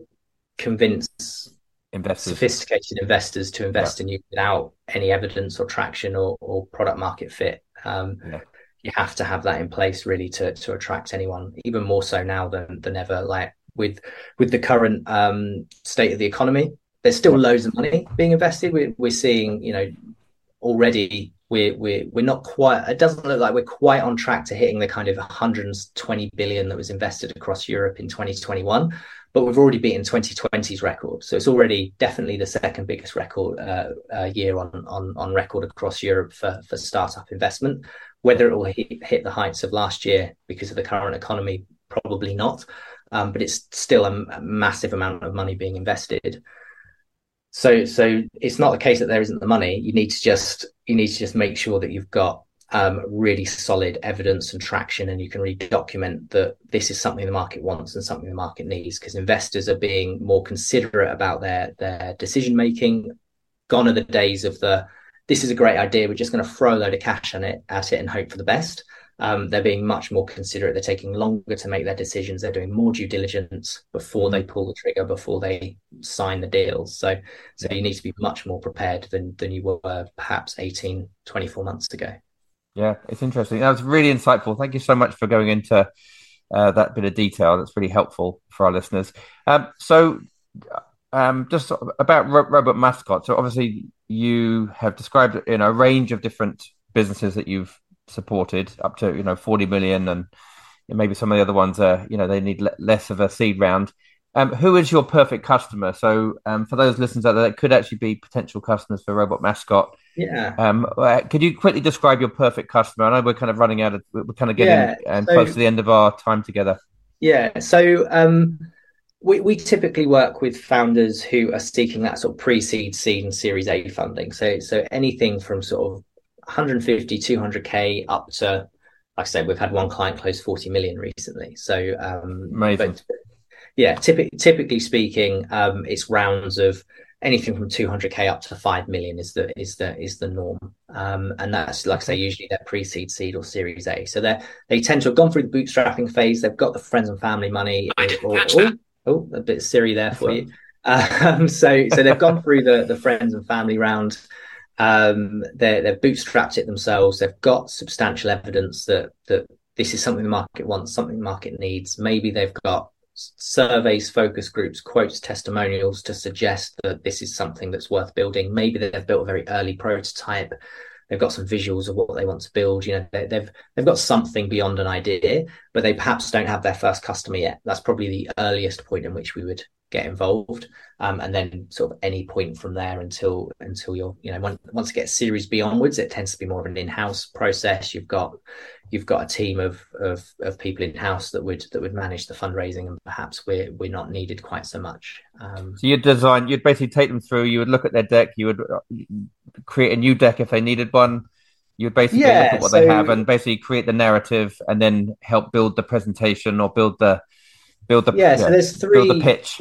convince investors. sophisticated investors to invest yeah. in you without any evidence or traction or, or product market fit. Um, yeah. you have to have that in place really to to attract anyone even more so now than than ever. Like with with the current um, state of the economy there's still loads of money being invested. We're, we're seeing you know already we're we're we're not quite it doesn't look like we're quite on track to hitting the kind of 120 billion that was invested across Europe in 2021 but we've already beaten 2020's record. So it's already definitely the second biggest record uh, uh, year on, on on record across Europe for for startup investment. Whether it will hit, hit the heights of last year because of the current economy probably not. Um, but it's still a, a massive amount of money being invested. So so it's not the case that there isn't the money. You need to just you need to just make sure that you've got um, really solid evidence and traction, and you can really document that this is something the market wants and something the market needs. Because investors are being more considerate about their their decision making. Gone are the days of the this is a great idea. We're just going to throw a load of cash on it at it and hope for the best um, they're being much more considerate. They're taking longer to make their decisions. They're doing more due diligence before they pull the trigger, before they sign the deals. So, so you need to be much more prepared than than you were perhaps 18, 24 months ago. Yeah, it's interesting. That was really insightful. Thank you so much for going into uh, that bit of detail. That's really helpful for our listeners. Um, so, um, just about Ro- Robot Mascot. So, obviously, you have described in a range of different businesses that you've supported up to you know 40 million and maybe some of the other ones are you know they need less of a seed round um, who is your perfect customer? So um, for those listeners out there that could actually be potential customers for robot mascot. Yeah. Um, uh, could you quickly describe your perfect customer? I know we're kind of running out of we're kind of getting yeah, um, so, close to the end of our time together. Yeah so um, we, we typically work with founders who are seeking that sort of pre-seed seed and series a funding. So so anything from sort of 150, 200k up to, like I said, we've had one client close 40 million recently. So, um, Amazing. But, yeah, typically, typically speaking, um, it's rounds of anything from 200k up to 5 million is the is the is the norm. Um, and that's like i say usually they're pre-seed seed or series a. So they they tend to have gone through the bootstrapping phase. They've got the friends and family money. I didn't or, catch that. oh a bit Siri there for you. um, so so they've gone through the the friends and family round. Um, they have bootstrapped it themselves. They've got substantial evidence that that this is something the market wants, something the market needs. Maybe they've got surveys, focus groups, quotes, testimonials to suggest that this is something that's worth building. Maybe they've built a very early prototype. They've got some visuals of what they want to build. You know, they, they've they've got something beyond an idea, but they perhaps don't have their first customer yet. That's probably the earliest point in which we would get involved um, and then sort of any point from there until until you're you know once, once it gets series b onwards it tends to be more of an in-house process. You've got you've got a team of of, of people in-house that would that would manage the fundraising and perhaps we're we're not needed quite so much. Um, so you'd design you'd basically take them through you would look at their deck you would uh, create a new deck if they needed one. You would basically yeah, look at what so, they have and basically create the narrative and then help build the presentation or build the build the yeah. So there's three build the pitch.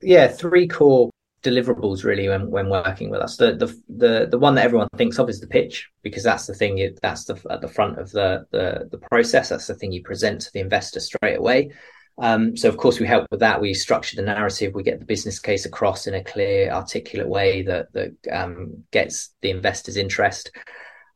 yeah, three core deliverables really when, when working with us. The, the the the one that everyone thinks of is the pitch because that's the thing you, that's the at the front of the, the the process. That's the thing you present to the investor straight away. Um, so of course we help with that. We structure the narrative. We get the business case across in a clear, articulate way that that um, gets the investor's interest.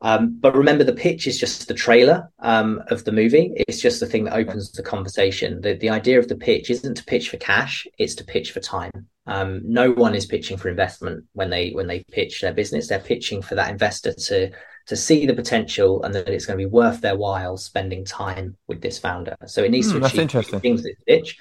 Um, but remember, the pitch is just the trailer um, of the movie. It's just the thing that opens the conversation. The, the idea of the pitch isn't to pitch for cash; it's to pitch for time. Um, no one is pitching for investment when they when they pitch their business. They're pitching for that investor to to see the potential and that it's going to be worth their while spending time with this founder. So it needs mm, to achieve things that pitch.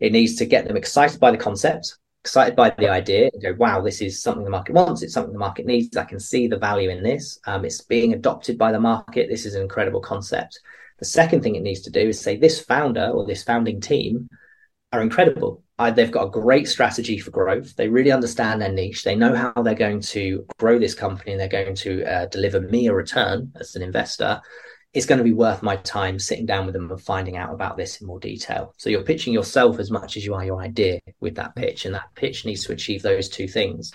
It needs to get them excited by the concept, excited by the idea, and go, "Wow, this is something the market wants. It's something the market needs. I can see the value in this. Um, it's being adopted by the market. This is an incredible concept." The second thing it needs to do is say, "This founder or this founding team are incredible I, they've got a great strategy for growth. They really understand their niche. They know how they're going to grow this company and they're going to uh, deliver me a return as an investor. It's going to be worth my time sitting down with them and finding out about this in more detail. So you're pitching yourself as much as you are your idea with that pitch, and that pitch needs to achieve those two things.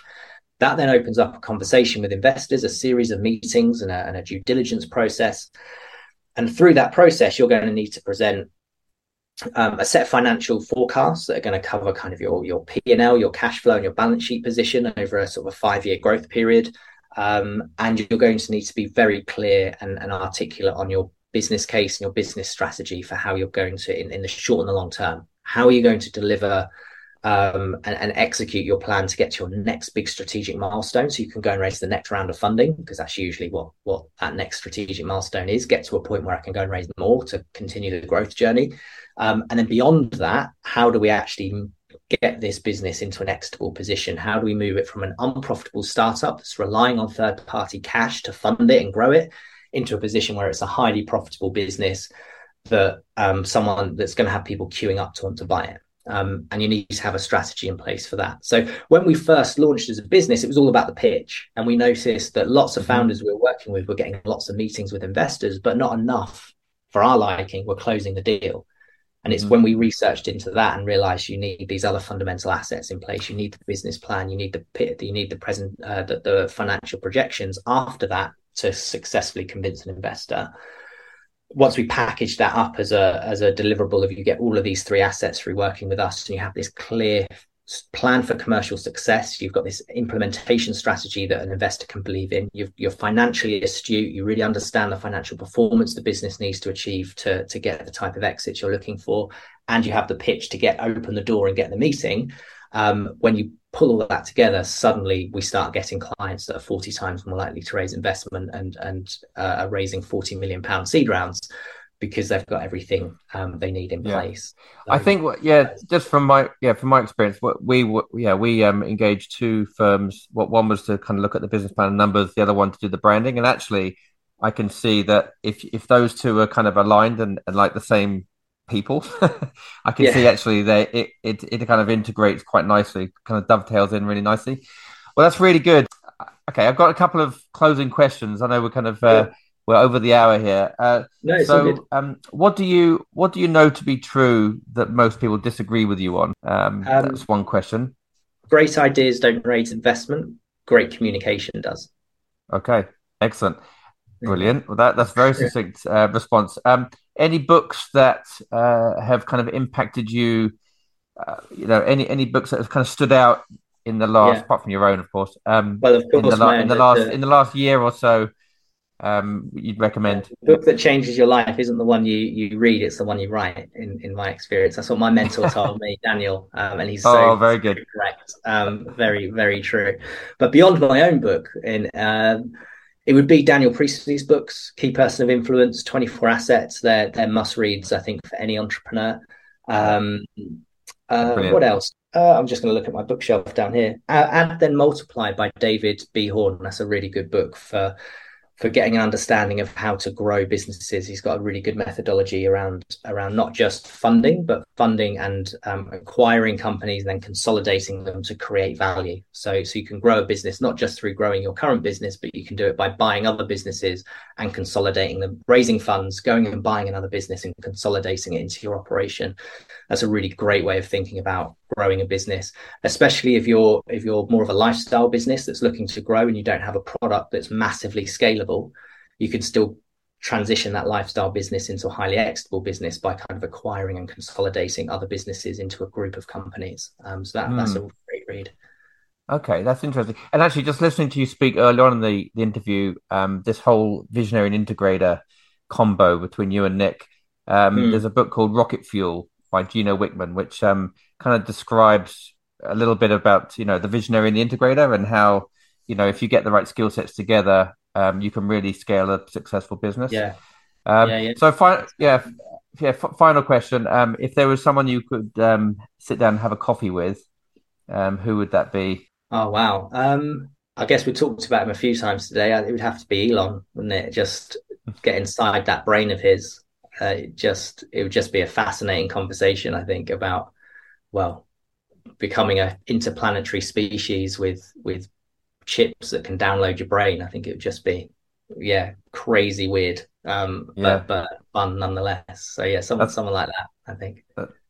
That then opens up a conversation with investors, a series of meetings, and a, and a due diligence process. And through that process, you're going to need to present um, a set of financial forecasts that are going to cover kind of your your P and L, your cash flow, and your balance sheet position over a sort of a five year growth period. Um, and you're going to need to be very clear and, and, articulate on your business case and your business strategy for how you're going to in, in the short and the long term. How are you going to deliver um, and, and, execute your plan to get to your next big strategic milestone? So you can go and raise the next round of funding because that's usually what what that next strategic milestone is. Get to a point where i can go and raise more to continue the growth journey. Um, and then beyond that, how do we actually get this business into an exitable position? How do we move it from an unprofitable startup that's relying on third party cash to fund it and grow it into a position where it's a highly profitable business that um, someone that's going to have people queuing up to want to buy it? Um, and you need to have a strategy in place for that. So when we first launched as a business, it was all about the pitch, and we noticed that lots of mm-hmm. founders we were working with were getting lots of meetings with investors, but not enough for our liking were closing the deal. And it's mm-hmm. when we researched into that and realized you need these other fundamental assets in place. You need the business plan, you need the pit, you need the present, uh, the, the financial projections after that to successfully convince an investor. Once we package that up as a as a deliverable, if you get all of these three assets through working with us, and you have this clear plan for commercial success. You've got this implementation strategy that an investor can believe in. you are financially astute. You really understand the financial performance the business needs to achieve to, to get the type of exits you're looking for. And you have the pitch to get open the door and get the meeting. Um, when you pull all that together, suddenly we start getting clients that are 40 times more likely to raise investment and, and uh, are raising 40 million pound seed rounds because they've got everything um, they need in yeah. place. So, I think, yeah, just from my yeah from my experience, what we yeah we um, engaged two firms. What one was to kind of look at the business plan numbers, the other one to do the branding, and actually, I can see that if if those two are kind of aligned and, and like the same people, I can yeah. see actually they it, it it kind of integrates quite nicely, kind of dovetails in really nicely. Well, that's really good. Okay, I've got a couple of closing questions. I know we're kind of uh, yeah we're over the hour here. Uh, no, so, um, what do you what do you know to be true that most people disagree with you on? Um, um, that's one question. Great ideas don't raise investment. Great communication does. Okay, excellent, brilliant. Well, that that's very succinct uh, response. Um, any books that uh, have kind of impacted you? Uh, you know, any any books that have kind of stood out in the last, yeah. apart from your own, of course. Um, well, of course, in the, man, in the last in the last year or so um, you'd recommend? The book that changes your life isn't the one you you read; it's the one you write. In in my experience, that's what my mentor told me, Daniel, um, and he's so oh, very good, correct, um, very very true. But beyond my own book, in um, it would be Daniel Priestley's books, Key Person of Influence, Twenty Four Assets. They're they're must reads, I think, for any entrepreneur. Um, uh, what else? Uh, I'm just going to look at my bookshelf down here. Uh, and then Multiply by David B. Horn. That's a really good book for for getting an understanding of how to grow businesses. He's got a really good methodology around around not just funding, but funding and um, acquiring companies, and then consolidating them to create value. So, so you can grow a business not just through growing your current business, but you can do it by buying other businesses and consolidating them, raising funds, going and buying another business and consolidating it into your operation. That's a really great way of thinking about growing a business, especially if you're if you're more of a lifestyle business that's looking to grow and you don't have a product that's massively scalable, you can still transition that lifestyle business into a highly exitable business by kind of acquiring and consolidating other businesses into a group of companies. Um, so that, mm. that's a great read. Okay, that's interesting. And actually, just listening to you speak earlier on in the, the interview, um, this whole visionary and integrator combo between you and Nick, um, mm. there's a book called Rocket Fuel by Gino Wickman, which um, kind of describes a little bit about you know the visionary and the integrator and how you know if you get the right skill sets together, um, you can really scale a successful business. Yeah. Um, yeah, yeah. So, fi- yeah, yeah. F- final question: um, If there was someone you could um, sit down and have a coffee with, um, who would that be? Oh wow. Um, I guess we talked about him a few times today. It would have to be Elon, wouldn't it? Just get inside that brain of his. Uh, it just it would just be a fascinating conversation, I think, about well, becoming a interplanetary species with with chips that can download your brain. I think it would just be yeah, crazy weird. Um, yeah. but but fun nonetheless. So yeah, someone someone like that, I think.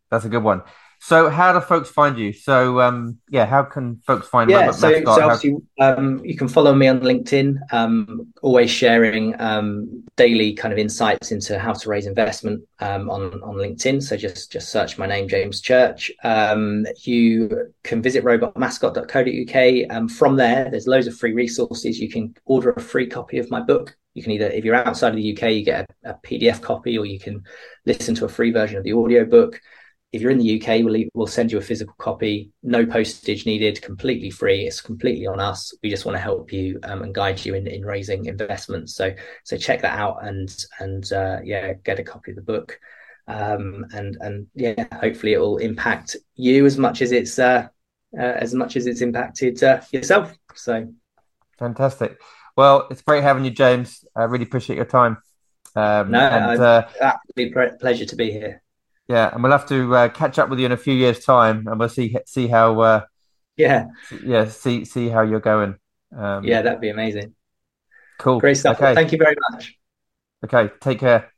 That's a good one. So, how do folks find you? So, um, yeah, how can folks find? Yeah, so, so obviously, um, you can follow me on LinkedIn. Um, always sharing um, daily kind of insights into how to raise investment um, on on LinkedIn. So just just search my name, James Church. Um, you can visit robotmascot.co.uk. Um, from there, there's loads of free resources. You can order a free copy of my book. You can either, if you're outside of the UK, you get a, a PDF copy, or you can listen to a free version of the audio book if you're in the UK, we'll, we'll send you a physical copy, no postage needed, completely free. It's completely on us. We just want to help you um, and guide you in, in raising investments. So so check that out and and uh, yeah, get a copy of the book. Um, and and yeah, hopefully it will impact you as much as it's uh, uh, as much as it's impacted uh, yourself. So fantastic. Well, it's great having you, James. I really appreciate your time. Um, no, and, uh, absolutely pleasure to be here. Yeah, and we'll have to uh, catch up with you in a few years' time, and we'll see see how. Uh, yeah. Yeah. See see how you're going. Um, yeah, that'd be amazing. Cool. Great stuff. Okay. Thank you very much. Okay. Take care.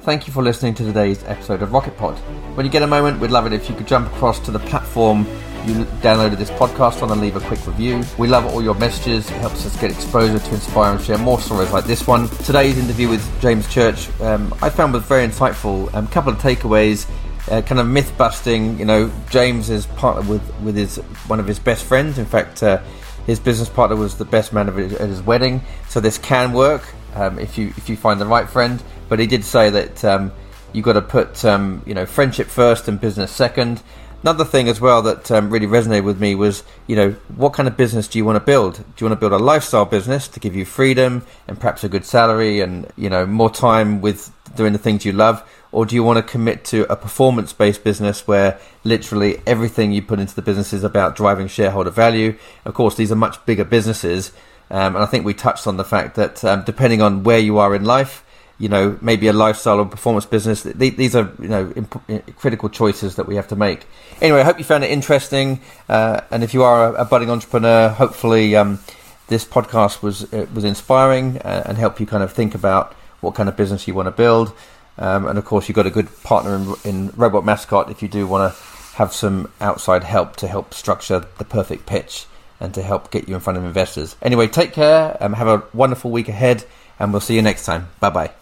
Thank you for listening to today's episode of Rocket Pod. When you get a moment, we'd love it if you could jump across to the platform you downloaded this podcast on and leave a quick review. We love all your messages. It helps us get exposure to inspire and share more stories like this one. Today's interview with James Church um, I found was very insightful. A um, couple of takeaways. Uh, kind of myth busting. You know, James is partnered with with his one of his best friends. In fact, uh, his business partner was the best man at his wedding. So this can work um, if you if you find the right friend. But he did say that um, you got to put um, you know friendship first and business second. Another thing as well that um, really resonated with me was, you know, what kind of business do you want to build? Do you want to build a lifestyle business to give you freedom and perhaps a good salary and, you know, more time with doing the things you love? Or do you want to commit to a performance based business where literally everything you put into the business is about driving shareholder value? Of course, these are much bigger businesses. Um, and I think we touched on the fact that um, depending on where you are in life, you know, maybe a lifestyle or performance business. These are, you know, imp- critical choices that we have to make. Anyway, I hope you found it interesting. Uh, and if you are a, a budding entrepreneur, hopefully um, this podcast was uh, was inspiring uh, and help you kind of think about what kind of business you want to build. Um, and of course, you've got a good partner in, in Robot Mascot if you do want to have some outside help to help structure the perfect pitch and to help get you in front of investors. Anyway, take care. Um, have a wonderful week ahead, and we'll see you next time. Bye bye.